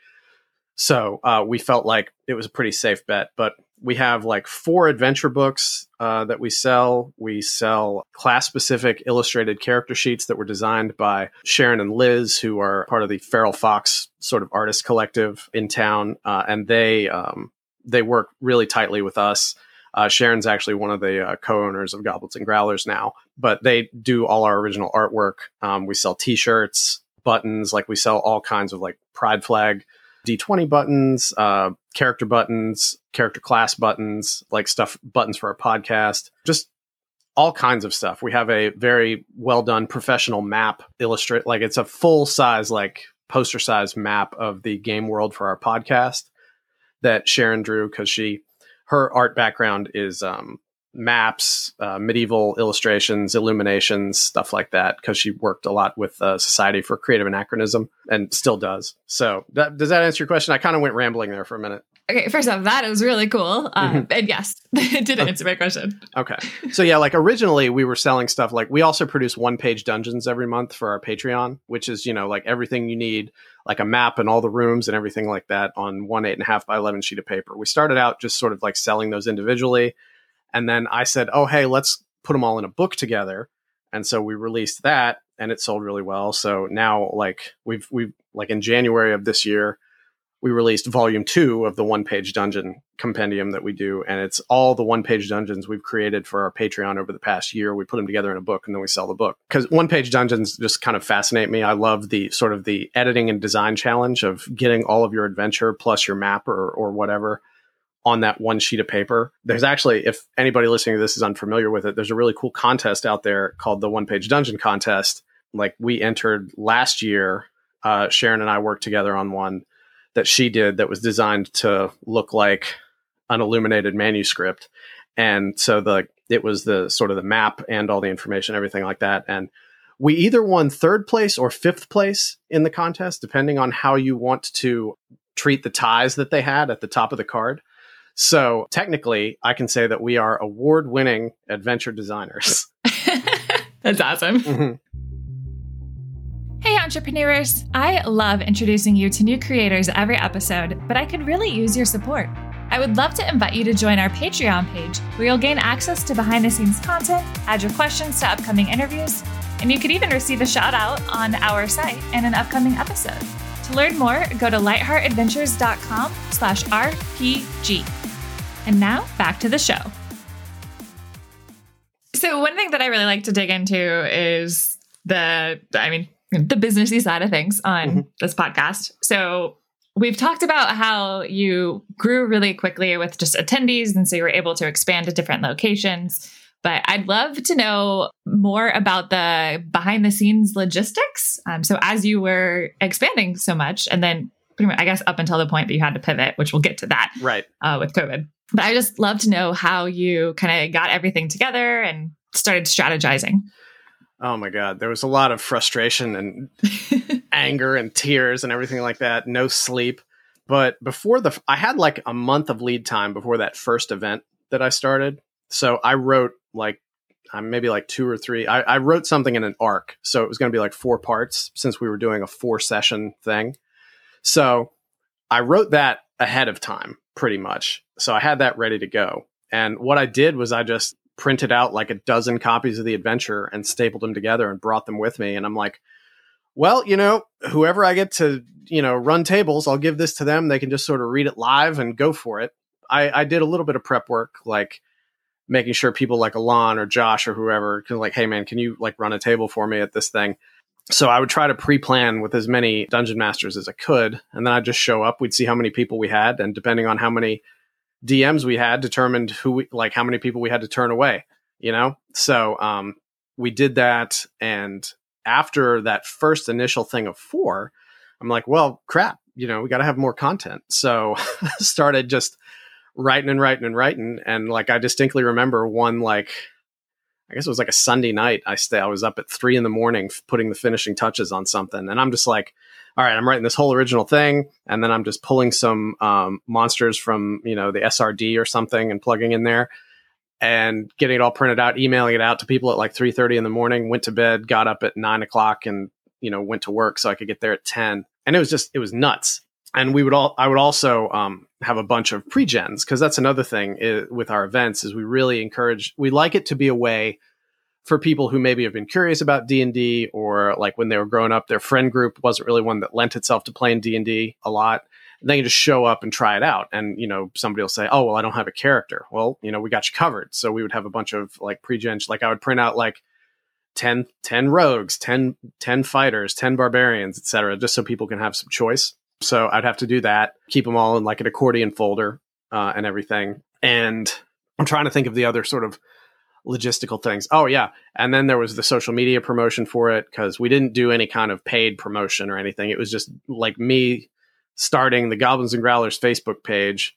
So uh, we felt like it was a pretty safe bet but we have like four adventure books uh, that we sell. We sell class specific illustrated character sheets that were designed by sharon and liz who are part of the feral fox sort of artist collective in town uh, and they um, they work really tightly with us. Uh, Sharon's actually one of the uh, co-owners of Goblets and Growlers now, but they do all our original artwork. Um, we sell T-shirts, buttons, like we sell all kinds of like Pride flag, D20 buttons, uh, character buttons, character class buttons, like stuff buttons for our podcast, just all kinds of stuff. We have a very well done professional map illustrate, like it's a full size, like poster size map of the game world for our podcast that Sharon drew because she her art background is um, maps, uh, medieval illustrations, illuminations, stuff like that. Because she worked a lot with uh, Society for Creative Anachronism and still does. So, that, does that answer your question? I kind of went rambling there for a minute. Okay, first off, that is really cool. Um, mm-hmm. And yes, it did answer my question. Okay. So, yeah, like originally we were selling stuff like we also produce one page dungeons every month for our Patreon, which is, you know, like everything you need, like a map and all the rooms and everything like that on one eight and a half by 11 sheet of paper. We started out just sort of like selling those individually. And then I said, oh, hey, let's put them all in a book together. And so we released that and it sold really well. So now, like, we've, we've, like in January of this year, we released volume two of the one page dungeon compendium that we do. And it's all the one page dungeons we've created for our Patreon over the past year. We put them together in a book and then we sell the book. Because one page dungeons just kind of fascinate me. I love the sort of the editing and design challenge of getting all of your adventure plus your map or, or whatever on that one sheet of paper. There's actually, if anybody listening to this is unfamiliar with it, there's a really cool contest out there called the One Page Dungeon Contest. Like we entered last year, uh, Sharon and I worked together on one that she did that was designed to look like an illuminated manuscript. And so the it was the sort of the map and all the information, everything like that. And we either won third place or fifth place in the contest, depending on how you want to treat the ties that they had at the top of the card. So technically, I can say that we are award winning adventure designers. That's awesome. Mm-hmm. Entrepreneurs! I love introducing you to new creators every episode, but I could really use your support. I would love to invite you to join our Patreon page, where you'll gain access to behind the scenes content, add your questions to upcoming interviews, and you could even receive a shout out on our site in an upcoming episode. To learn more, go to lightheartadventures.com slash RPG. And now back to the show. So one thing that I really like to dig into is the, I mean, the businessy side of things on mm-hmm. this podcast. So we've talked about how you grew really quickly with just attendees, and so you were able to expand to different locations. But I'd love to know more about the behind the scenes logistics. Um, so as you were expanding so much, and then pretty much, I guess, up until the point that you had to pivot, which we'll get to that, right, uh, with COVID. But I just love to know how you kind of got everything together and started strategizing. Oh my God. There was a lot of frustration and anger and tears and everything like that. No sleep. But before the, I had like a month of lead time before that first event that I started. So I wrote like, um, maybe like two or three. I, I wrote something in an arc. So it was going to be like four parts since we were doing a four session thing. So I wrote that ahead of time pretty much. So I had that ready to go. And what I did was I just printed out like a dozen copies of the adventure and stapled them together and brought them with me. And I'm like, well, you know, whoever I get to, you know, run tables, I'll give this to them. They can just sort of read it live and go for it. I, I did a little bit of prep work, like making sure people like Alon or Josh or whoever can like, hey man, can you like run a table for me at this thing? So I would try to pre-plan with as many dungeon masters as I could, and then I'd just show up. We'd see how many people we had, and depending on how many DMs we had determined who we like how many people we had to turn away, you know? So um we did that and after that first initial thing of four, I'm like, well, crap, you know, we got to have more content. So started just writing and writing and writing and like I distinctly remember one like I guess it was like a Sunday night. I stay I was up at 3 in the morning putting the finishing touches on something and I'm just like all right, I'm writing this whole original thing, and then I'm just pulling some um, monsters from you know the SRD or something and plugging in there, and getting it all printed out, emailing it out to people at like 3:30 in the morning. Went to bed, got up at nine o'clock, and you know went to work so I could get there at 10. And it was just it was nuts. And we would all I would also um, have a bunch of pre-gens because that's another thing is, with our events is we really encourage we like it to be a way for people who maybe have been curious about D&D or like when they were growing up their friend group wasn't really one that lent itself to playing D&D a lot. And they can just show up and try it out. And you know somebody will say oh well I don't have a character. Well you know we got you covered. So we would have a bunch of like pre-gens. Like I would print out like 10, 10 rogues 10, 10 fighters 10 barbarians etc just so people can have some choice so I'd have to do that keep them all in like an accordion folder uh, and everything and I'm trying to think of the other sort of logistical things. Oh yeah, and then there was the social media promotion for it because we didn't do any kind of paid promotion or anything. It was just like me starting the Goblins and Growlers Facebook page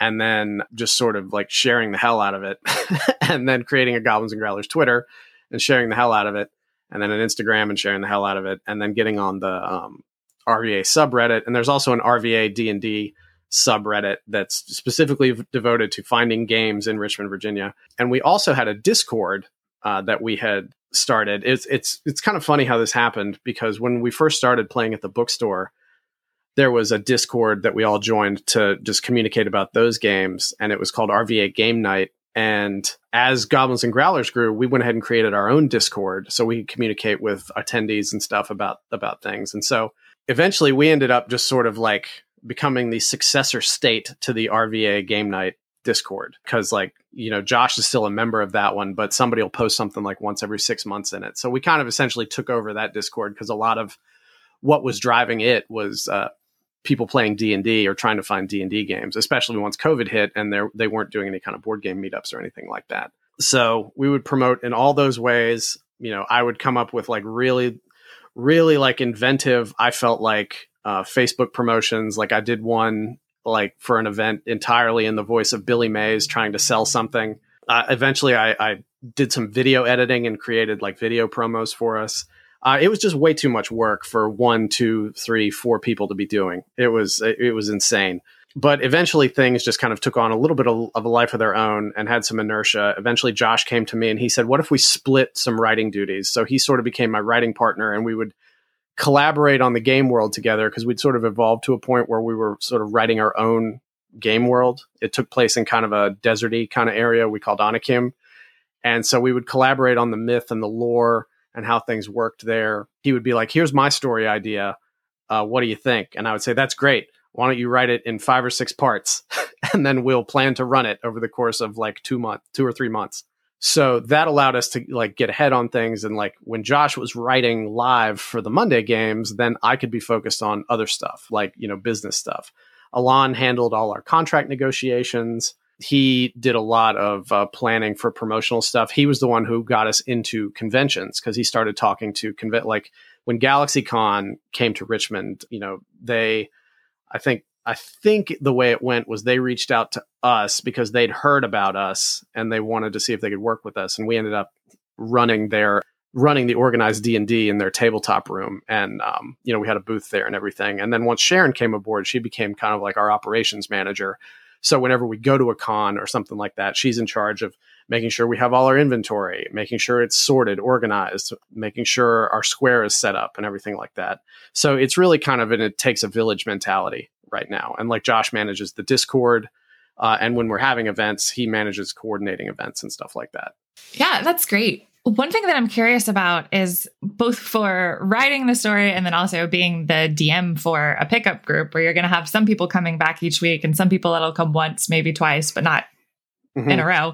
and then just sort of like sharing the hell out of it and then creating a Goblins and Growlers Twitter and sharing the hell out of it and then an Instagram and sharing the hell out of it and then getting on the um, RVA subreddit and there's also an RVA D&D subreddit that's specifically devoted to finding games in Richmond, Virginia. And we also had a Discord uh, that we had started. It's it's it's kind of funny how this happened because when we first started playing at the bookstore, there was a Discord that we all joined to just communicate about those games, and it was called RVA Game Night. And as Goblins and Growlers grew, we went ahead and created our own Discord so we could communicate with attendees and stuff about about things. And so eventually, we ended up just sort of like becoming the successor state to the RVA game night Discord because like you know Josh is still a member of that one, but somebody will post something like once every six months in it. So we kind of essentially took over that Discord because a lot of what was driving it was uh, people playing D and D or trying to find D and D games, especially once COVID hit and they they weren't doing any kind of board game meetups or anything like that. So we would promote in all those ways. You know, I would come up with like really, really like inventive. I felt like uh, Facebook promotions. Like I did one like for an event entirely in the voice of Billy Mays trying to sell something. Uh, eventually, I, I, did some video editing and created like video promos for us. Uh, it was just way too much work for one, two, three, four people to be doing. It was it, it was insane. But eventually, things just kind of took on a little bit of, of a life of their own and had some inertia. Eventually, Josh came to me and he said, "What if we split some writing duties?" So he sort of became my writing partner, and we would collaborate on the game world together because we'd sort of evolved to a point where we were sort of writing our own game world. It took place in kind of a deserty kind of area we called Anakim. And so we would collaborate on the myth and the lore and how things worked there. He would be like, here's my story idea. Uh, what do you think? And I would say, that's great. Why don't you write it in five or six parts? and then we'll plan to run it over the course of like two months, two or three months. So that allowed us to like get ahead on things. And like when Josh was writing live for the Monday games, then I could be focused on other stuff, like, you know, business stuff. Alon handled all our contract negotiations. He did a lot of uh, planning for promotional stuff. He was the one who got us into conventions because he started talking to convent like when GalaxyCon came to Richmond, you know, they I think I think the way it went was they reached out to us because they'd heard about us and they wanted to see if they could work with us, and we ended up running their running the organized D and D in their tabletop room, and um, you know we had a booth there and everything. And then once Sharon came aboard, she became kind of like our operations manager. So whenever we go to a con or something like that, she's in charge of making sure we have all our inventory, making sure it's sorted, organized, making sure our square is set up and everything like that. So it's really kind of an it takes a village mentality right now. And like Josh manages the Discord. Uh, and when we're having events, he manages coordinating events and stuff like that. Yeah, that's great. One thing that I'm curious about is both for writing the story and then also being the DM for a pickup group where you're going to have some people coming back each week and some people that'll come once, maybe twice, but not mm-hmm. in a row.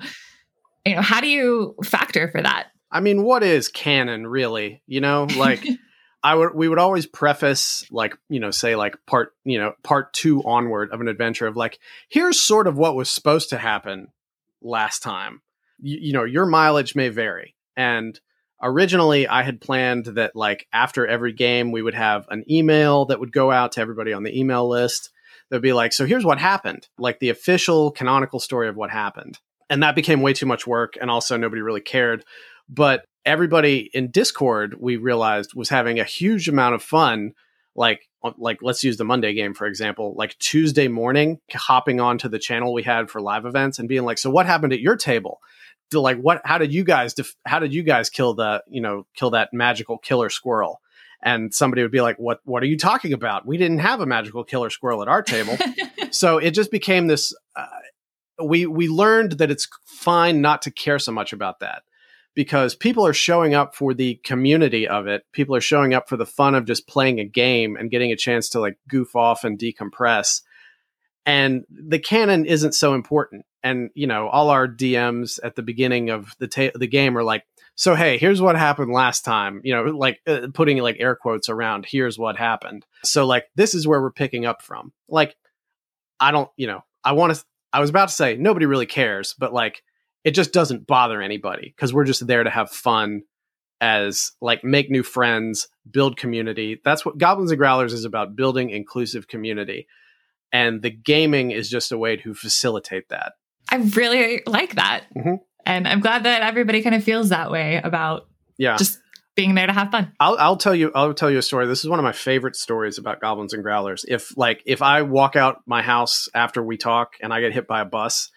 You know, how do you factor for that? I mean, what is canon really? You know, like I would we would always preface like you know say like part you know part two onward of an adventure of like here's sort of what was supposed to happen last time. You, you know your mileage may vary, and originally I had planned that like after every game we would have an email that would go out to everybody on the email list. That'd be like, so here's what happened, like the official canonical story of what happened. And that became way too much work, and also nobody really cared. But everybody in Discord we realized was having a huge amount of fun. Like like let's use the Monday game for example. Like Tuesday morning, hopping onto the channel we had for live events and being like, "So what happened at your table?" To like, what? How did you guys? Def- how did you guys kill the you know kill that magical killer squirrel? and somebody would be like what what are you talking about we didn't have a magical killer squirrel at our table so it just became this uh, we we learned that it's fine not to care so much about that because people are showing up for the community of it. People are showing up for the fun of just playing a game and getting a chance to like goof off and decompress. And the canon isn't so important. And you know, all our DMs at the beginning of the ta- the game are like, "So hey, here's what happened last time." You know, like uh, putting like air quotes around, "Here's what happened." So like, this is where we're picking up from. Like, I don't, you know, I want to. I was about to say nobody really cares, but like it just doesn't bother anybody because we're just there to have fun as like make new friends, build community. That's what Goblins and Growlers is about building inclusive community. And the gaming is just a way to facilitate that. I really like that. Mm-hmm. And I'm glad that everybody kind of feels that way about yeah. just being there to have fun. I'll, I'll tell you I'll tell you a story. This is one of my favorite stories about goblins and growlers. If like if I walk out my house after we talk and I get hit by a bus,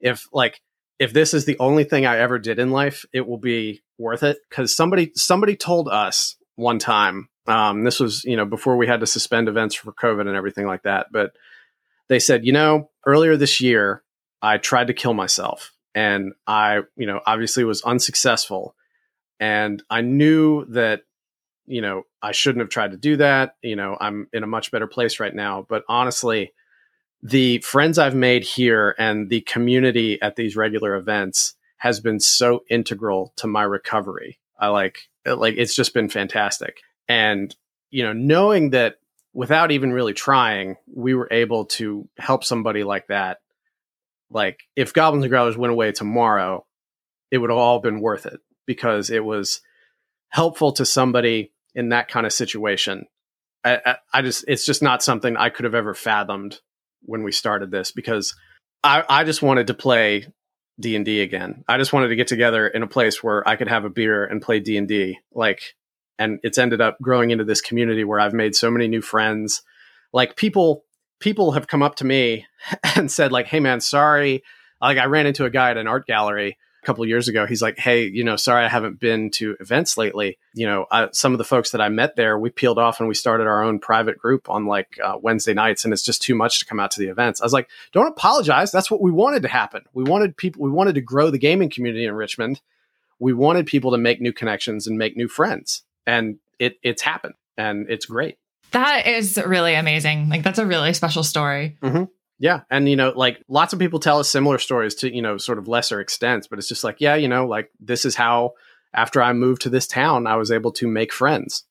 if like if this is the only thing I ever did in life, it will be worth it because somebody somebody told us one time. Um, this was you know before we had to suspend events for COVID and everything like that. But they said, you know, earlier this year I tried to kill myself, and I you know obviously was unsuccessful, and I knew that you know, I shouldn't have tried to do that. You know, I'm in a much better place right now. But honestly, the friends I've made here and the community at these regular events has been so integral to my recovery. I like, like, it's just been fantastic. And, you know, knowing that without even really trying, we were able to help somebody like that. Like, if Goblins and Growlers went away tomorrow, it would have all been worth it because it was helpful to somebody in that kind of situation. I, I, I just, it's just not something I could have ever fathomed when we started this because I, I just wanted to play D and D again. I just wanted to get together in a place where I could have a beer and play D and D. Like, and it's ended up growing into this community where I've made so many new friends. Like people, people have come up to me and said like, "Hey man, sorry." Like I ran into a guy at an art gallery couple of years ago. He's like, "Hey, you know, sorry I haven't been to events lately. You know, I, some of the folks that I met there, we peeled off and we started our own private group on like uh, Wednesday nights, and it's just too much to come out to the events." I was like, "Don't apologize. That's what we wanted to happen. We wanted people. We wanted to grow the gaming community in Richmond. We wanted people to make new connections and make new friends, and it it's happened, and it's great." That is really amazing. Like that's a really special story. Mm-hmm. Yeah. And, you know, like lots of people tell us similar stories to, you know, sort of lesser extents, but it's just like, yeah, you know, like this is how after I moved to this town, I was able to make friends.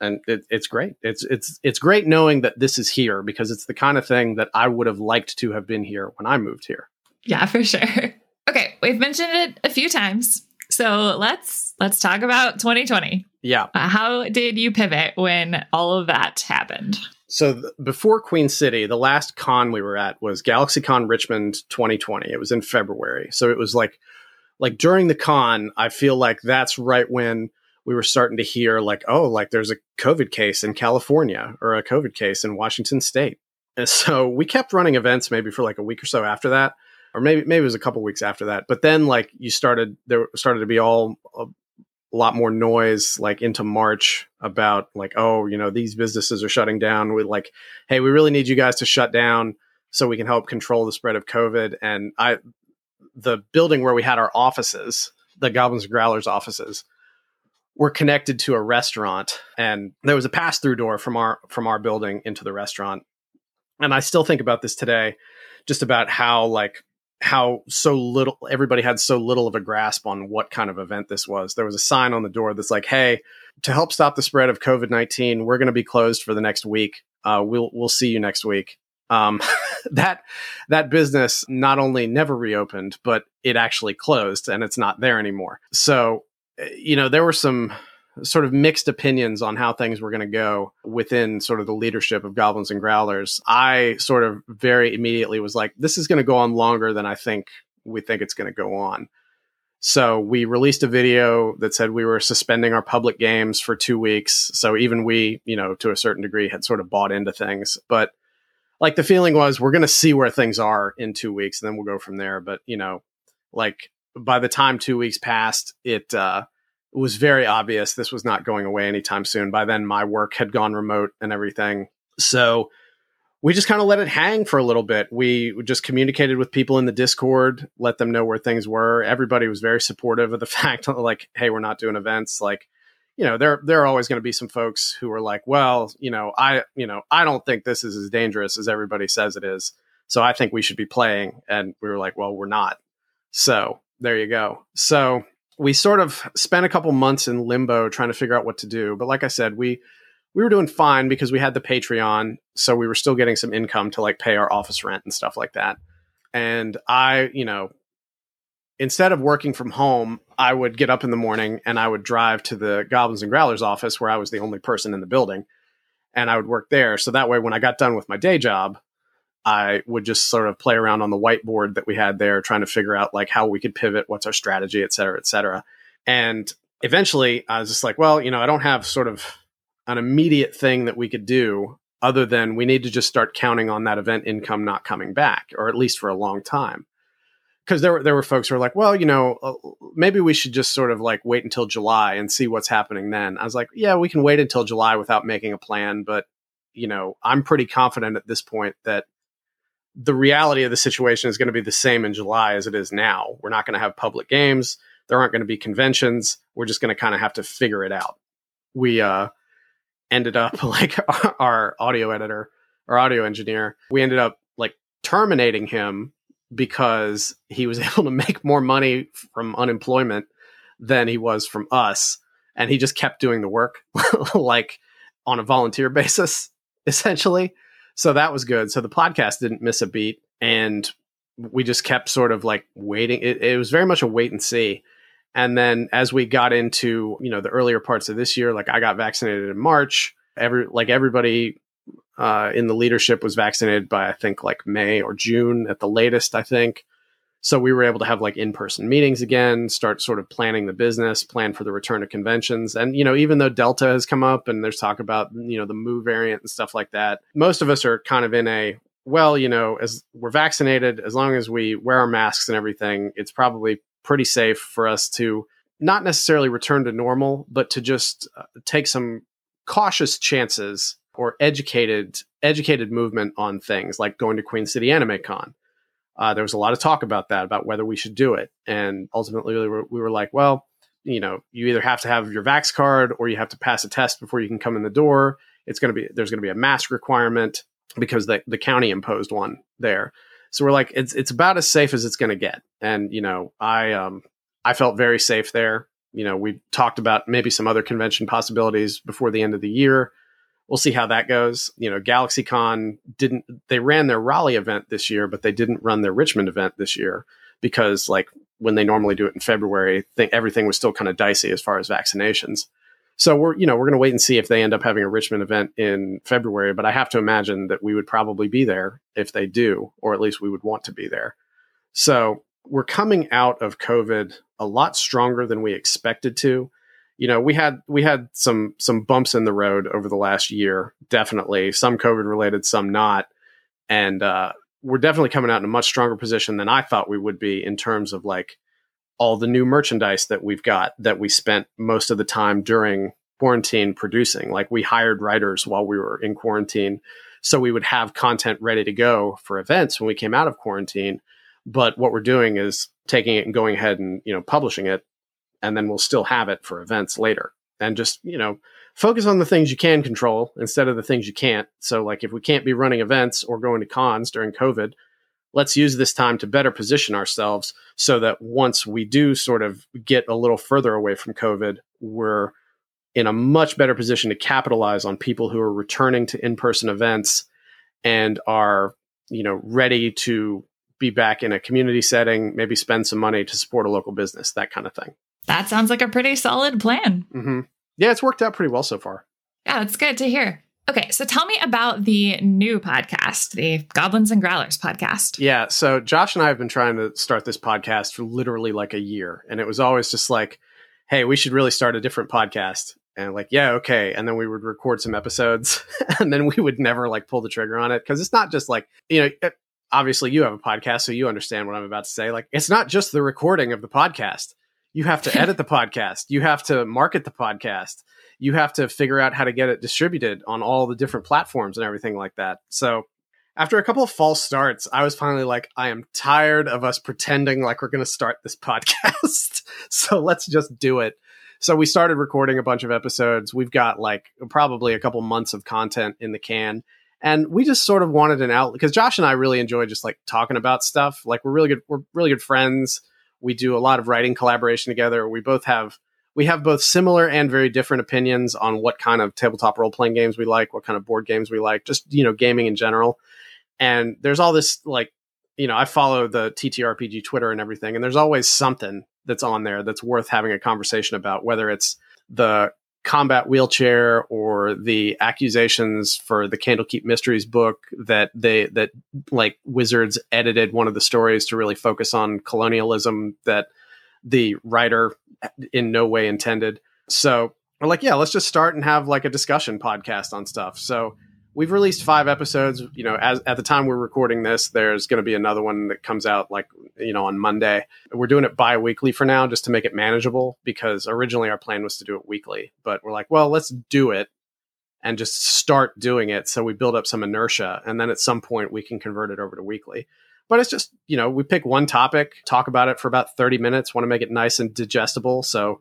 And it, it's great. It's it's it's great knowing that this is here because it's the kind of thing that I would have liked to have been here when I moved here. Yeah, for sure. Okay, we've mentioned it a few times, so let's let's talk about 2020. Yeah. Uh, how did you pivot when all of that happened? So th- before Queen City, the last con we were at was GalaxyCon Richmond 2020. It was in February. So it was like like during the con, I feel like that's right when we were starting to hear like, oh, like there's a COVID case in California or a COVID case in Washington State. And so we kept running events maybe for like a week or so after that, or maybe maybe it was a couple weeks after that. But then like you started there started to be all uh, a lot more noise like into March about like, oh, you know, these businesses are shutting down. We like, hey, we really need you guys to shut down so we can help control the spread of COVID. And I, the building where we had our offices, the Goblins and Growlers offices, were connected to a restaurant, and there was a pass through door from our from our building into the restaurant. And I still think about this today, just about how like how so little everybody had so little of a grasp on what kind of event this was. There was a sign on the door that's like, "Hey, to help stop the spread of COVID nineteen, we're going to be closed for the next week. Uh, we'll we'll see you next week." Um, that that business not only never reopened, but it actually closed, and it's not there anymore. So, eh, you know, there were some sort of mixed opinions on how things were going to go within sort of the leadership of goblins and growlers i sort of very immediately was like this is going to go on longer than i think we think it's going to go on. So we released a video that said we were suspending our public games for two weeks. So even we you know to a certain degree had sort of bought into things. But like the feeling was we're going to see where things are in two weeks and then we'll go from there. But you know like by the time two weeks passed it uh it was very obvious this was not going away anytime soon. By then, my work had gone remote and everything. So we just kind of let it hang for a little bit. We just communicated with people in the Discord, let them know where things were. Everybody was very supportive of the fact, like, hey, we're not doing events. Like, you know, there there are always going to be some folks who are like, well, you know, I you know, I don't think this is as dangerous as everybody says it is. So I think we should be playing. And we were like, well, we're not. So there you go. So we sort of spent a couple months in limbo trying to figure out what to do. But like I said, we we were doing fine because we had the Patreon, so we were still getting some income to like pay our office rent and stuff like that. And I, you know, instead of working from home, I would get up in the morning and I would drive to the Goblins and Growlers office where I was the only person in the building, and I would work there. So that way, when I got done with my day job, I would just sort of play around on the whiteboard that we had there, trying to figure out like how we could pivot, what's our strategy, et cetera, et cetera. And eventually I was just like, well, you know, I don't have sort of an immediate thing that we could do other than we need to just start counting on that event income not coming back, or at least for a long time. Because there were there were folks who were like, well, you know, uh, maybe we should just sort of like wait until July and see what's happening then. I was like, yeah, we can wait until July without making a plan, but you know, I'm pretty confident at this point that the reality of the situation is going to be the same in July as it is now. We're not going to have public games. There aren't going to be conventions. We're just going to kind of have to figure it out. we uh, ended up like our, our audio editor, our audio engineer, we ended up like terminating him because he was able to make more money from unemployment than he was from us. And he just kept doing the work like on a volunteer basis, essentially. So that was good. So the podcast didn't miss a beat. And we just kept sort of like waiting. It, it was very much a wait and see. And then as we got into, you know, the earlier parts of this year, like I got vaccinated in March. Every like everybody uh, in the leadership was vaccinated by I think like May or June at the latest, I think. So we were able to have like in-person meetings again, start sort of planning the business, plan for the return of conventions. And you know, even though Delta has come up and there's talk about, you know, the Mu variant and stuff like that, most of us are kind of in a well, you know, as we're vaccinated, as long as we wear our masks and everything, it's probably pretty safe for us to not necessarily return to normal, but to just uh, take some cautious chances or educated educated movement on things like going to Queen City Anime Con. Uh, there was a lot of talk about that, about whether we should do it, and ultimately we were, we were like, well, you know, you either have to have your Vax card or you have to pass a test before you can come in the door. It's going to be there's going to be a mask requirement because the the county imposed one there. So we're like, it's it's about as safe as it's going to get, and you know, I um I felt very safe there. You know, we talked about maybe some other convention possibilities before the end of the year we'll see how that goes. You know, GalaxyCon didn't they ran their Raleigh event this year, but they didn't run their Richmond event this year because like when they normally do it in February, th- everything was still kind of dicey as far as vaccinations. So we're you know we're going to wait and see if they end up having a Richmond event in February, but I have to imagine that we would probably be there if they do, or at least we would want to be there. So we're coming out of COVID a lot stronger than we expected to you know we had we had some some bumps in the road over the last year definitely. Some covid related some not. And uh, we're definitely coming out in a much stronger position than i thought we would be in terms of like all the new merchandise that we've got that we spent most of the time during quarantine producing. Like we hired writers while we were in quarantine so we would have content ready to go for events when we came out of quarantine. But what we're doing is taking it and going ahead and you know publishing it and then we'll still have it for events later. And just, you know, focus on the things you can control instead of the things you can't. So, like, if we can't be running events or going to cons during COVID, let's use this time to better position ourselves so that once we do sort of get a little further away from COVID, we're in a much better position to capitalize on people who are returning to in-person events and are, you know, ready to be back in a community setting, maybe spend some money to support a local business, that kind of thing. That sounds like a pretty solid plan. Mm-hmm. Yeah, it's worked out pretty well so far. Yeah, that's good to hear. Okay, so tell me about the new podcast, the Goblins and Growlers podcast. Yeah, so Josh and I have been trying to start this podcast for literally like a year. And it was always just like, hey, we should really start a different podcast. And like, yeah, okay. And then we would record some episodes and then we would never like pull the trigger on it. Cause it's not just like, you know, obviously you have a podcast, so you understand what I'm about to say. Like, it's not just the recording of the podcast you have to edit the podcast. You have to market the podcast. You have to figure out how to get it distributed on all the different platforms and everything like that. So, after a couple of false starts, I was finally like, I am tired of us pretending like we're going to start this podcast. so, let's just do it. So, we started recording a bunch of episodes. We've got like probably a couple months of content in the can. And we just sort of wanted an outlet because Josh and I really enjoy just like talking about stuff. Like, we're really good, we're really good friends we do a lot of writing collaboration together. We both have we have both similar and very different opinions on what kind of tabletop role playing games we like, what kind of board games we like, just you know, gaming in general. And there's all this like, you know, I follow the TTRPG Twitter and everything, and there's always something that's on there that's worth having a conversation about, whether it's the combat wheelchair or the accusations for the Candlekeep Mysteries book that they that like Wizards edited one of the stories to really focus on colonialism that the writer in no way intended. So we're like, yeah, let's just start and have like a discussion podcast on stuff. So we've released five episodes. You know, as at the time we're recording this, there's going to be another one that comes out like you know on Monday. We're doing it bi-weekly for now, just to make it manageable. Because originally our plan was to do it weekly, but we're like, well, let's do it and just start doing it so we build up some inertia, and then at some point we can convert it over to weekly. But it's just you know we pick one topic, talk about it for about thirty minutes, want to make it nice and digestible. So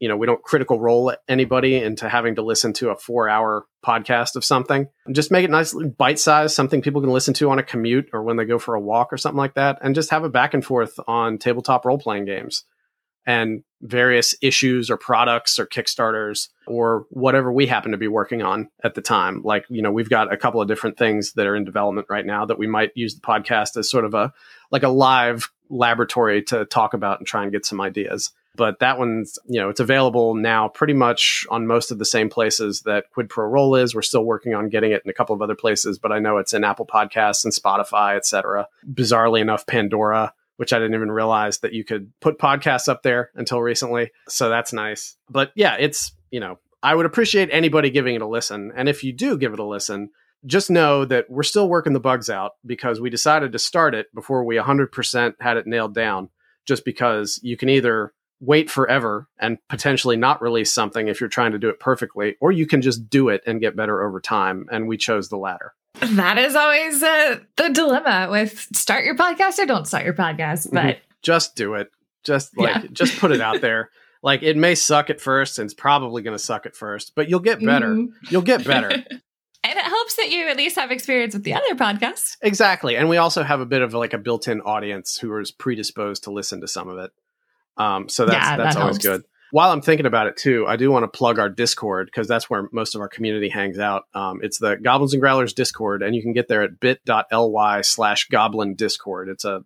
you know, we don't critical role anybody into having to listen to a four hour podcast of something. And just make it nice, bite sized, something people can listen to on a commute or when they go for a walk or something like that. And just have a back and forth on tabletop role playing games and various issues or products or Kickstarters or whatever we happen to be working on at the time. Like, you know, we've got a couple of different things that are in development right now that we might use the podcast as sort of a like a live laboratory to talk about and try and get some ideas. But that one's, you know, it's available now pretty much on most of the same places that Quid Pro Roll is. We're still working on getting it in a couple of other places, but I know it's in Apple Podcasts and Spotify, etc. Bizarrely enough, Pandora, which I didn't even realize that you could put podcasts up there until recently. So that's nice. But yeah, it's, you know, I would appreciate anybody giving it a listen. And if you do give it a listen, just know that we're still working the bugs out because we decided to start it before we 100% had it nailed down. Just because you can either wait forever and potentially not release something if you're trying to do it perfectly, or you can just do it and get better over time. And we chose the latter. That is always uh, the dilemma with start your podcast or don't start your podcast, but mm-hmm. just do it. Just like, yeah. just put it out there. Like it may suck at first and it's probably going to suck at first, but you'll get better. Mm-hmm. You'll get better. And it helps that you at least have experience with the other podcasts. Exactly. And we also have a bit of like a built in audience who is predisposed to listen to some of it. Um, so that's yeah, that's that always good. While I'm thinking about it too, I do want to plug our Discord because that's where most of our community hangs out. Um, it's the Goblins and Growlers Discord, and you can get there at bit.ly slash goblin discord. It's a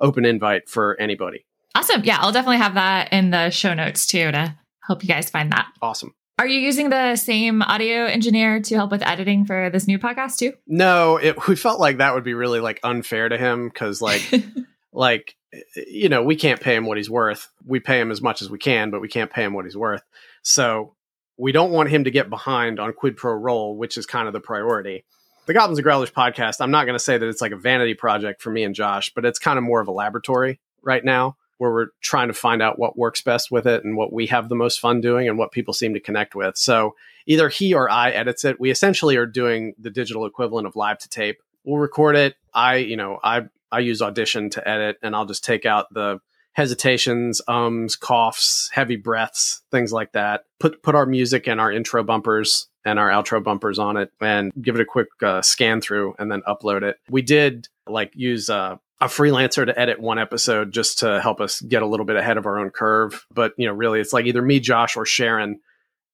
open invite for anybody. Awesome. Yeah, I'll definitely have that in the show notes too to help you guys find that. Awesome. Are you using the same audio engineer to help with editing for this new podcast too? No, it, we felt like that would be really like unfair to him because like like you know, we can't pay him what he's worth. We pay him as much as we can, but we can't pay him what he's worth. So we don't want him to get behind on quid pro roll, which is kind of the priority. The Goblins and Growlers podcast, I'm not going to say that it's like a vanity project for me and Josh, but it's kind of more of a laboratory right now where we're trying to find out what works best with it and what we have the most fun doing and what people seem to connect with. So either he or I edits it. We essentially are doing the digital equivalent of live to tape. We'll record it. I, you know, I I use Audition to edit, and I'll just take out the hesitations, ums, coughs, heavy breaths, things like that. Put put our music and our intro bumpers and our outro bumpers on it, and give it a quick uh, scan through, and then upload it. We did like use uh, a freelancer to edit one episode just to help us get a little bit ahead of our own curve. But you know, really, it's like either me, Josh, or Sharon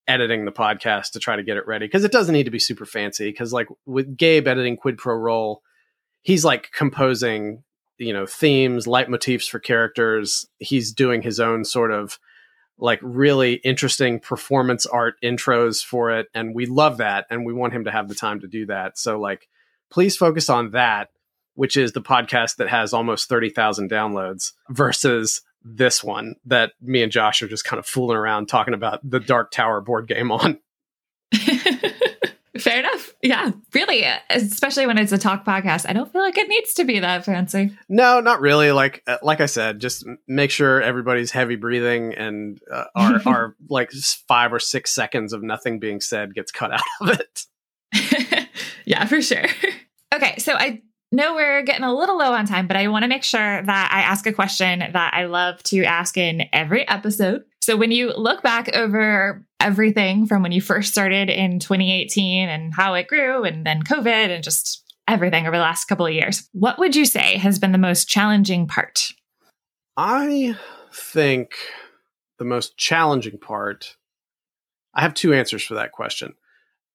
editing the podcast to try to get it ready because it doesn't need to be super fancy. Because like with Gabe editing Quid Pro Roll he's like composing you know themes leitmotifs for characters he's doing his own sort of like really interesting performance art intros for it and we love that and we want him to have the time to do that so like please focus on that which is the podcast that has almost 30,000 downloads versus this one that me and Josh are just kind of fooling around talking about the Dark Tower board game on. Fair enough. Yeah, really. Especially when it's a talk podcast, I don't feel like it needs to be that fancy. No, not really. Like, uh, like I said, just make sure everybody's heavy breathing and uh, our our like five or six seconds of nothing being said gets cut out of it. yeah, for sure. okay, so I know we're getting a little low on time, but I want to make sure that I ask a question that I love to ask in every episode. So when you look back over everything from when you first started in 2018 and how it grew and then COVID and just everything over the last couple of years, what would you say has been the most challenging part? I think the most challenging part, I have two answers for that question.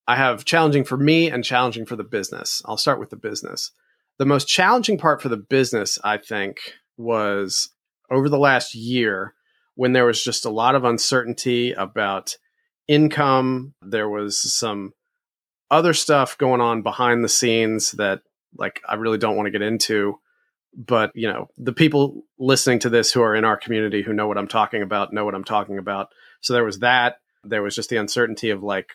I have challenging for me and challenging for the business. I'll start with the business. The most challenging part for the business, I think, was over the last year when there was just a lot of uncertainty about income. There was some other stuff going on behind the scenes that like I really don't want to get into. But you know, the people listening to this who are in our community who know what I'm talking about know what I'm talking about. So there was that. There was just the uncertainty of like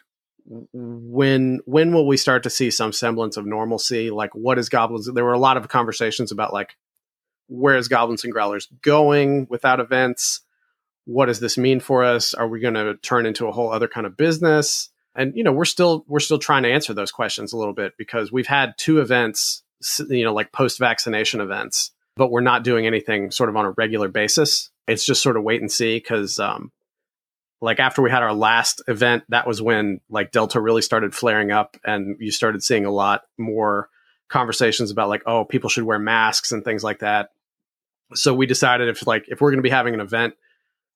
when when will we start to see some semblance of normalcy? Like what is goblins? There were a lot of conversations about like where is goblins and growlers going without events? What does this mean for us? Are we going to turn into a whole other kind of business? And you know, we're still we're still trying to answer those questions a little bit because we've had two events, you know, like post vaccination events, but we're not doing anything sort of on a regular basis. It's just sort of wait and see because, um, like after we had our last event, that was when like Delta really started flaring up and you started seeing a lot more conversations about like, oh, people should wear masks and things like that. So we decided if like if we're going to be having an event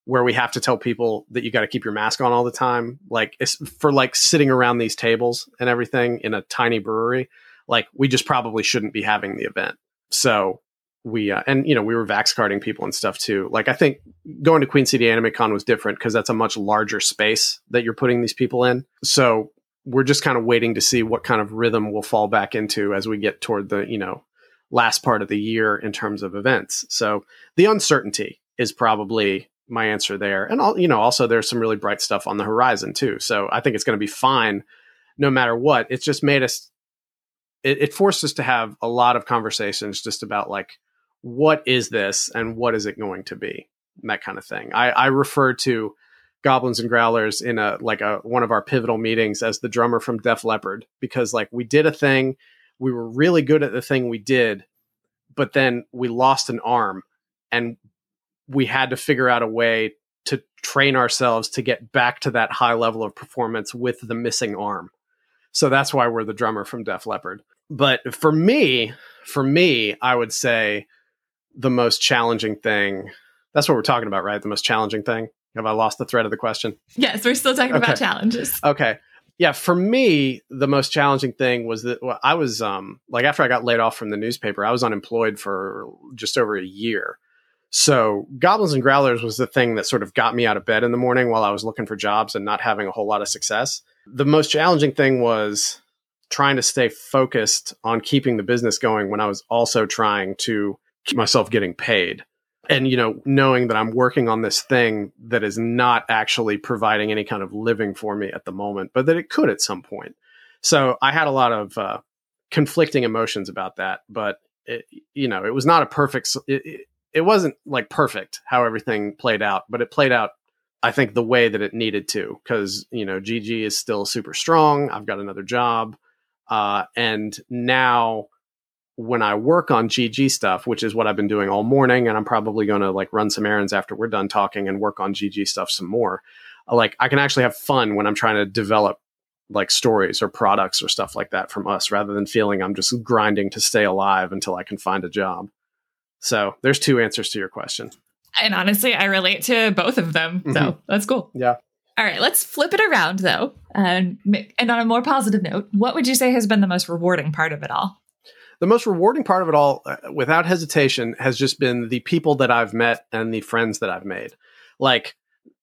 where we have to tell people that you got to keep your mask on all the time, like for like sitting around these tables and everything in a tiny brewery, like we just probably shouldn't be having the event. So we uh, and you know we were vax carding people and stuff too. Like I think going to Queen City Anime Con was different because that's a much larger space that you're putting these people in. So we're just kind of waiting to see what kind of rhythm we'll fall back into as we get toward the you know last part of the year in terms of events. So the uncertainty is probably my answer there. And all, you know, also there's some really bright stuff on the horizon too. So I think it's going to be fine no matter what. It's just made us it, it forced us to have a lot of conversations just about like what is this and what is it going to be? that kind of thing. I, I refer to goblins and growlers in a like a one of our pivotal meetings as the drummer from Def Leppard because like we did a thing we were really good at the thing we did, but then we lost an arm and we had to figure out a way to train ourselves to get back to that high level of performance with the missing arm. So that's why we're the drummer from Def Leppard. But for me, for me, I would say the most challenging thing. That's what we're talking about, right? The most challenging thing. Have I lost the thread of the question? Yes, we're still talking okay. about challenges. Okay yeah, for me, the most challenging thing was that well, I was um, like after I got laid off from the newspaper, I was unemployed for just over a year. So goblins and growlers was the thing that sort of got me out of bed in the morning while I was looking for jobs and not having a whole lot of success. The most challenging thing was trying to stay focused on keeping the business going when I was also trying to keep myself getting paid and you know knowing that i'm working on this thing that is not actually providing any kind of living for me at the moment but that it could at some point so i had a lot of uh, conflicting emotions about that but it, you know it was not a perfect it, it, it wasn't like perfect how everything played out but it played out i think the way that it needed to because you know gg is still super strong i've got another job uh, and now when I work on GG stuff, which is what I've been doing all morning, and I'm probably going to like run some errands after we're done talking and work on GG stuff some more. Like I can actually have fun when I'm trying to develop like stories or products or stuff like that from us rather than feeling I'm just grinding to stay alive until I can find a job. So there's two answers to your question. And honestly, I relate to both of them. So mm-hmm. that's cool. Yeah. All right, let's flip it around though. And, and on a more positive note, what would you say has been the most rewarding part of it all? the most rewarding part of it all, uh, without hesitation, has just been the people that I've met and the friends that I've made. Like,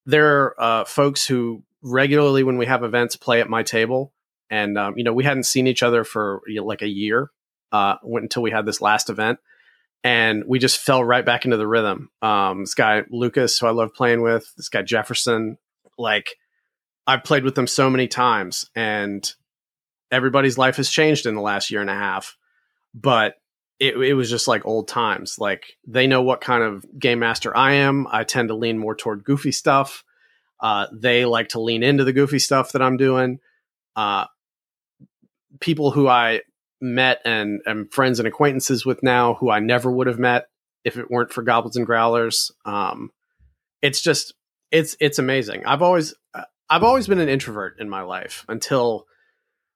there are uh, folks who regularly, when we have events, play at my table. And, um, you know, we hadn't seen each other for you know, like a year uh, until we had this last event. And we just fell right back into the rhythm. Um, this guy, Lucas, who I love playing with, this guy, Jefferson, like, I've played with them so many times. And everybody's life has changed in the last year and a half but it, it was just like old times. Like they know what kind of game master I am. I tend to lean more toward goofy stuff. Uh, they like to lean into the goofy stuff that I'm doing. Uh, people who I met and am friends and acquaintances with now, who I never would have met if it weren't for goblins and growlers. Um, it's just it's it's amazing. I've always I've always been an introvert in my life until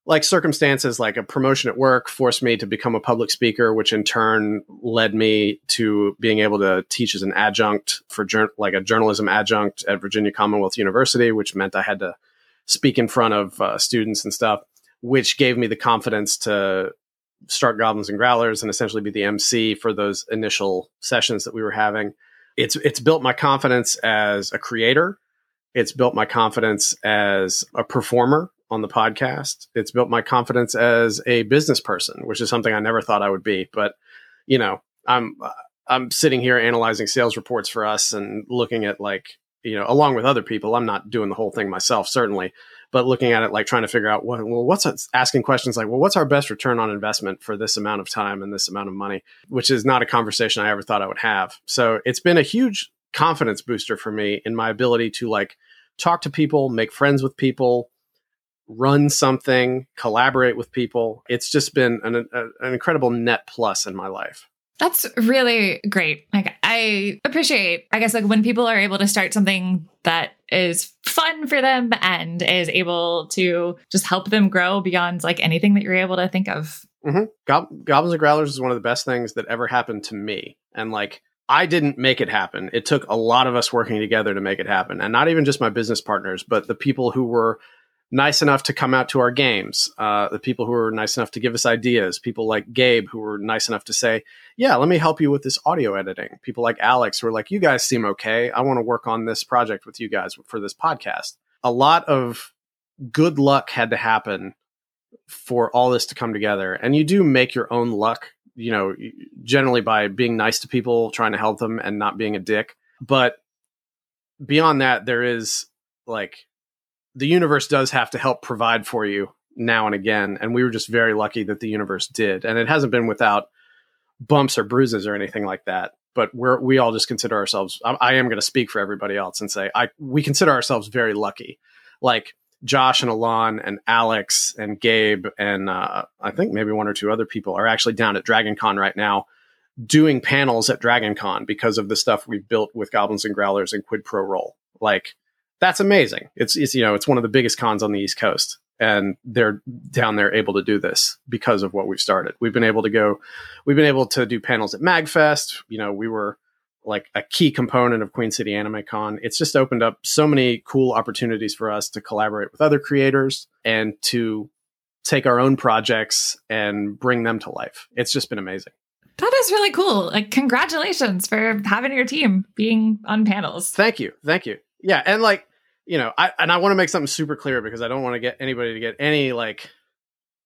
like circumstances like a promotion at work forced me to become a public speaker which in turn led me to being able to teach as an adjunct for jur- like a journalism adjunct at virginia commonwealth university which meant i had to speak in front of uh, students and stuff which gave me the confidence to start goblins and growlers and essentially be the mc for those initial sessions that we were having it's it's built my confidence as a creator it's built my confidence as a performer on the podcast. It's built my confidence as a business person, which is something I never thought I would be. But you know, I'm I'm sitting here analyzing sales reports for us and looking at like you know, along with other people. I'm not doing the whole thing myself, certainly, but looking at it like trying to figure out what well, what's asking questions like, well, what's our best return on investment for this amount of time and this amount of money, which is not a conversation I ever thought I would have. So it's been a huge confidence booster for me in my ability to like talk to people, make friends with people, run something, collaborate with people. It's just been an, a, an incredible net plus in my life. That's really great. Like I appreciate, I guess, like when people are able to start something that is fun for them and is able to just help them grow beyond like anything that you're able to think of. Mm-hmm. Gob- Goblins and Growlers is one of the best things that ever happened to me. And like, I didn't make it happen. It took a lot of us working together to make it happen. And not even just my business partners, but the people who were nice enough to come out to our games, uh, the people who were nice enough to give us ideas, people like Gabe who were nice enough to say, "Yeah, let me help you with this audio editing." People like Alex who were like, "You guys seem okay. I want to work on this project with you guys for this podcast." A lot of good luck had to happen for all this to come together, and you do make your own luck. You know, generally by being nice to people, trying to help them, and not being a dick. But beyond that, there is like the universe does have to help provide for you now and again. And we were just very lucky that the universe did. And it hasn't been without bumps or bruises or anything like that. But we're we all just consider ourselves. I, I am going to speak for everybody else and say I we consider ourselves very lucky. Like Josh and Alon and Alex and Gabe and uh, I think maybe one or two other people are actually down at Dragon Con right now doing panels at Dragon Con because of the stuff we built with Goblins and Growlers and Quid Pro Roll. Like that's amazing. It's, it's you know it's one of the biggest cons on the East Coast, and they're down there able to do this because of what we've started. We've been able to go, we've been able to do panels at Magfest. You know, we were like a key component of Queen City Anime Con. It's just opened up so many cool opportunities for us to collaborate with other creators and to take our own projects and bring them to life. It's just been amazing. That is really cool. Like, congratulations for having your team being on panels. Thank you. Thank you. Yeah. And like, you know, I and I want to make something super clear because I don't want to get anybody to get any like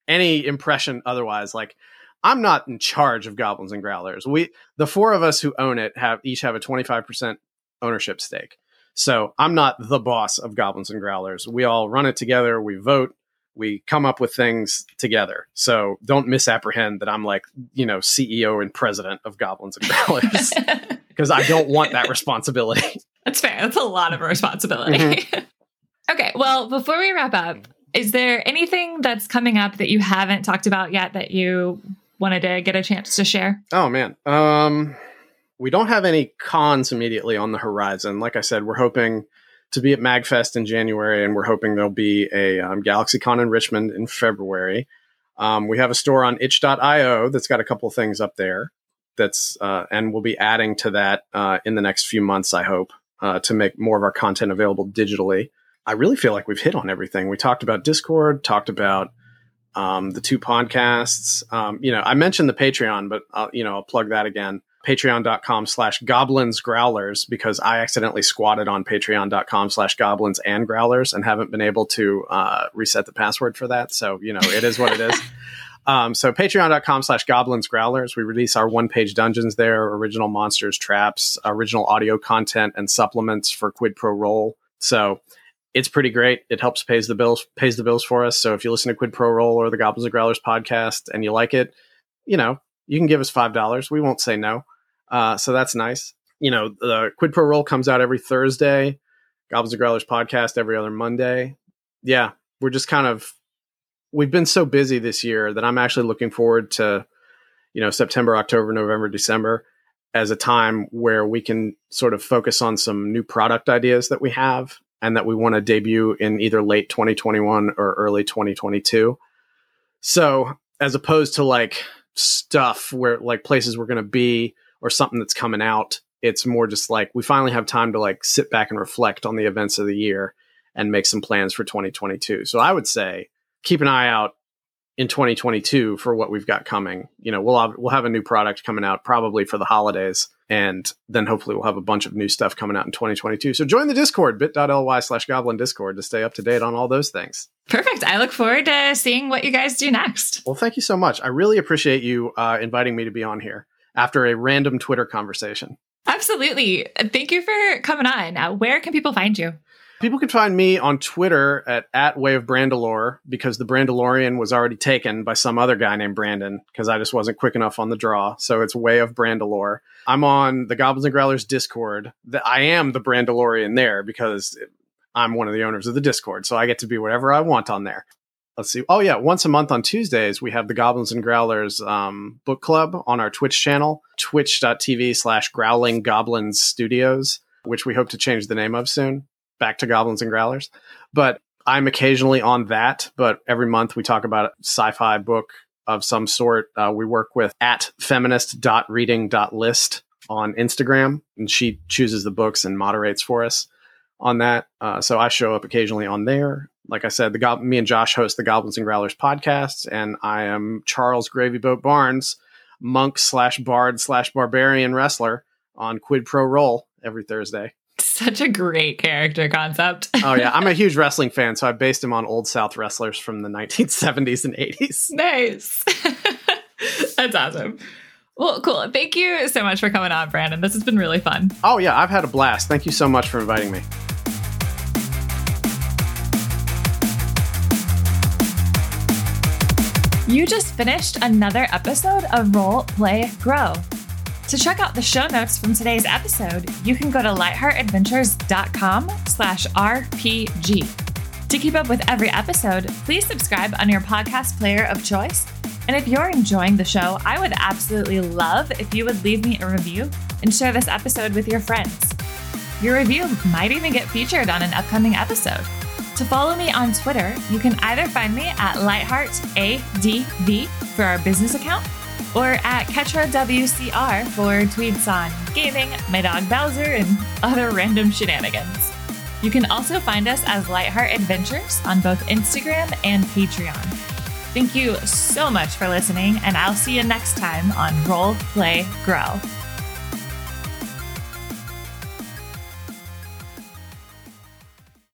any impression otherwise. Like I'm not in charge of goblins and growlers. We the four of us who own it have each have a 25% ownership stake. So I'm not the boss of goblins and growlers. We all run it together, we vote, we come up with things together. So don't misapprehend that I'm like, you know, CEO and president of goblins and growlers because I don't want that responsibility. That's fair. That's a lot of responsibility. Mm-hmm. okay. Well, before we wrap up, is there anything that's coming up that you haven't talked about yet that you wanted to get a chance to share? Oh man. Um we don't have any cons immediately on the horizon. Like I said, we're hoping to be at MagFest in January, and we're hoping there'll be a um, GalaxyCon in Richmond in February. Um, we have a store on itch.io that's got a couple things up there. That's uh, and we'll be adding to that uh, in the next few months. I hope uh, to make more of our content available digitally. I really feel like we've hit on everything. We talked about Discord, talked about um, the two podcasts. Um, you know, I mentioned the Patreon, but I'll, you know, I'll plug that again. Patreon.com slash goblins growlers because I accidentally squatted on patreon.com slash goblins and growlers and haven't been able to uh, reset the password for that. So, you know, it is what it is. Um, so patreon.com slash goblins growlers. We release our one page dungeons there, original monsters, traps, original audio content and supplements for quid pro roll. So it's pretty great. It helps pays the bills, pays the bills for us. So if you listen to quid pro roll or the goblins and growlers podcast and you like it, you know, you can give us $5. We won't say no. Uh, so that's nice. You know, the quid pro roll comes out every Thursday. Goblins and Growlers podcast every other Monday. Yeah, we're just kind of we've been so busy this year that I'm actually looking forward to, you know, September, October, November, December as a time where we can sort of focus on some new product ideas that we have and that we want to debut in either late 2021 or early 2022. So, as opposed to like stuff where like places we're going to be or something that's coming out, it's more just like we finally have time to like sit back and reflect on the events of the year and make some plans for 2022. So, I would say keep an eye out in 2022 for what we've got coming. You know, we'll have, we'll have a new product coming out probably for the holidays, and then hopefully we'll have a bunch of new stuff coming out in 2022. So join the Discord, bit.ly slash goblin discord to stay up to date on all those things. Perfect. I look forward to seeing what you guys do next. Well, thank you so much. I really appreciate you uh, inviting me to be on here after a random Twitter conversation. Absolutely. Thank you for coming on. Uh, where can people find you? People can find me on Twitter at, at Way of Brandalore because the Brandalorian was already taken by some other guy named Brandon because I just wasn't quick enough on the draw. So it's Way of Brandalore. I'm on the Goblins and Growlers Discord. The, I am the Brandalorian there because I'm one of the owners of the Discord. So I get to be whatever I want on there. let's see. Oh yeah, once a month on Tuesdays we have the Goblins and Growlers um, book club on our Twitch channel, twitch.tv slash Growling Goblins Studios, which we hope to change the name of soon, back to Goblins and Growlers. But I'm occasionally on that, but every month we talk about a sci-fi book of some sort. Uh, we work with at feminist.reading.list on Instagram, and she chooses the books and moderates for us on that. Uh, so I show up occasionally on there. Like I said, the Go- me and Josh host the Goblins and Growlers podcast, and I am Charles Gravy Boat Barnes, monk slash bard slash barbarian wrestler on Quid Pro Roll every Thursday. Such a great character concept. oh yeah, I'm a huge wrestling fan, so I based him on old South wrestlers from the 1970s and 80s. Nice. That's awesome. Well, cool. Thank you so much for coming on, Brandon. This has been really fun. Oh yeah, I've had a blast. Thank you so much for inviting me. You just finished another episode of Roll Play Grow. To check out the show notes from today's episode, you can go to lightheartadventures.com slash RPG. To keep up with every episode, please subscribe on your podcast player of choice. And if you're enjoying the show, I would absolutely love if you would leave me a review and share this episode with your friends. Your review might even get featured on an upcoming episode. To follow me on Twitter, you can either find me at lightheartadv for our business account or at KetraWCR for tweets on gaming, my dog Bowser, and other random shenanigans. You can also find us as Lightheart Adventures on both Instagram and Patreon. Thank you so much for listening, and I'll see you next time on Roll, Play, Grow.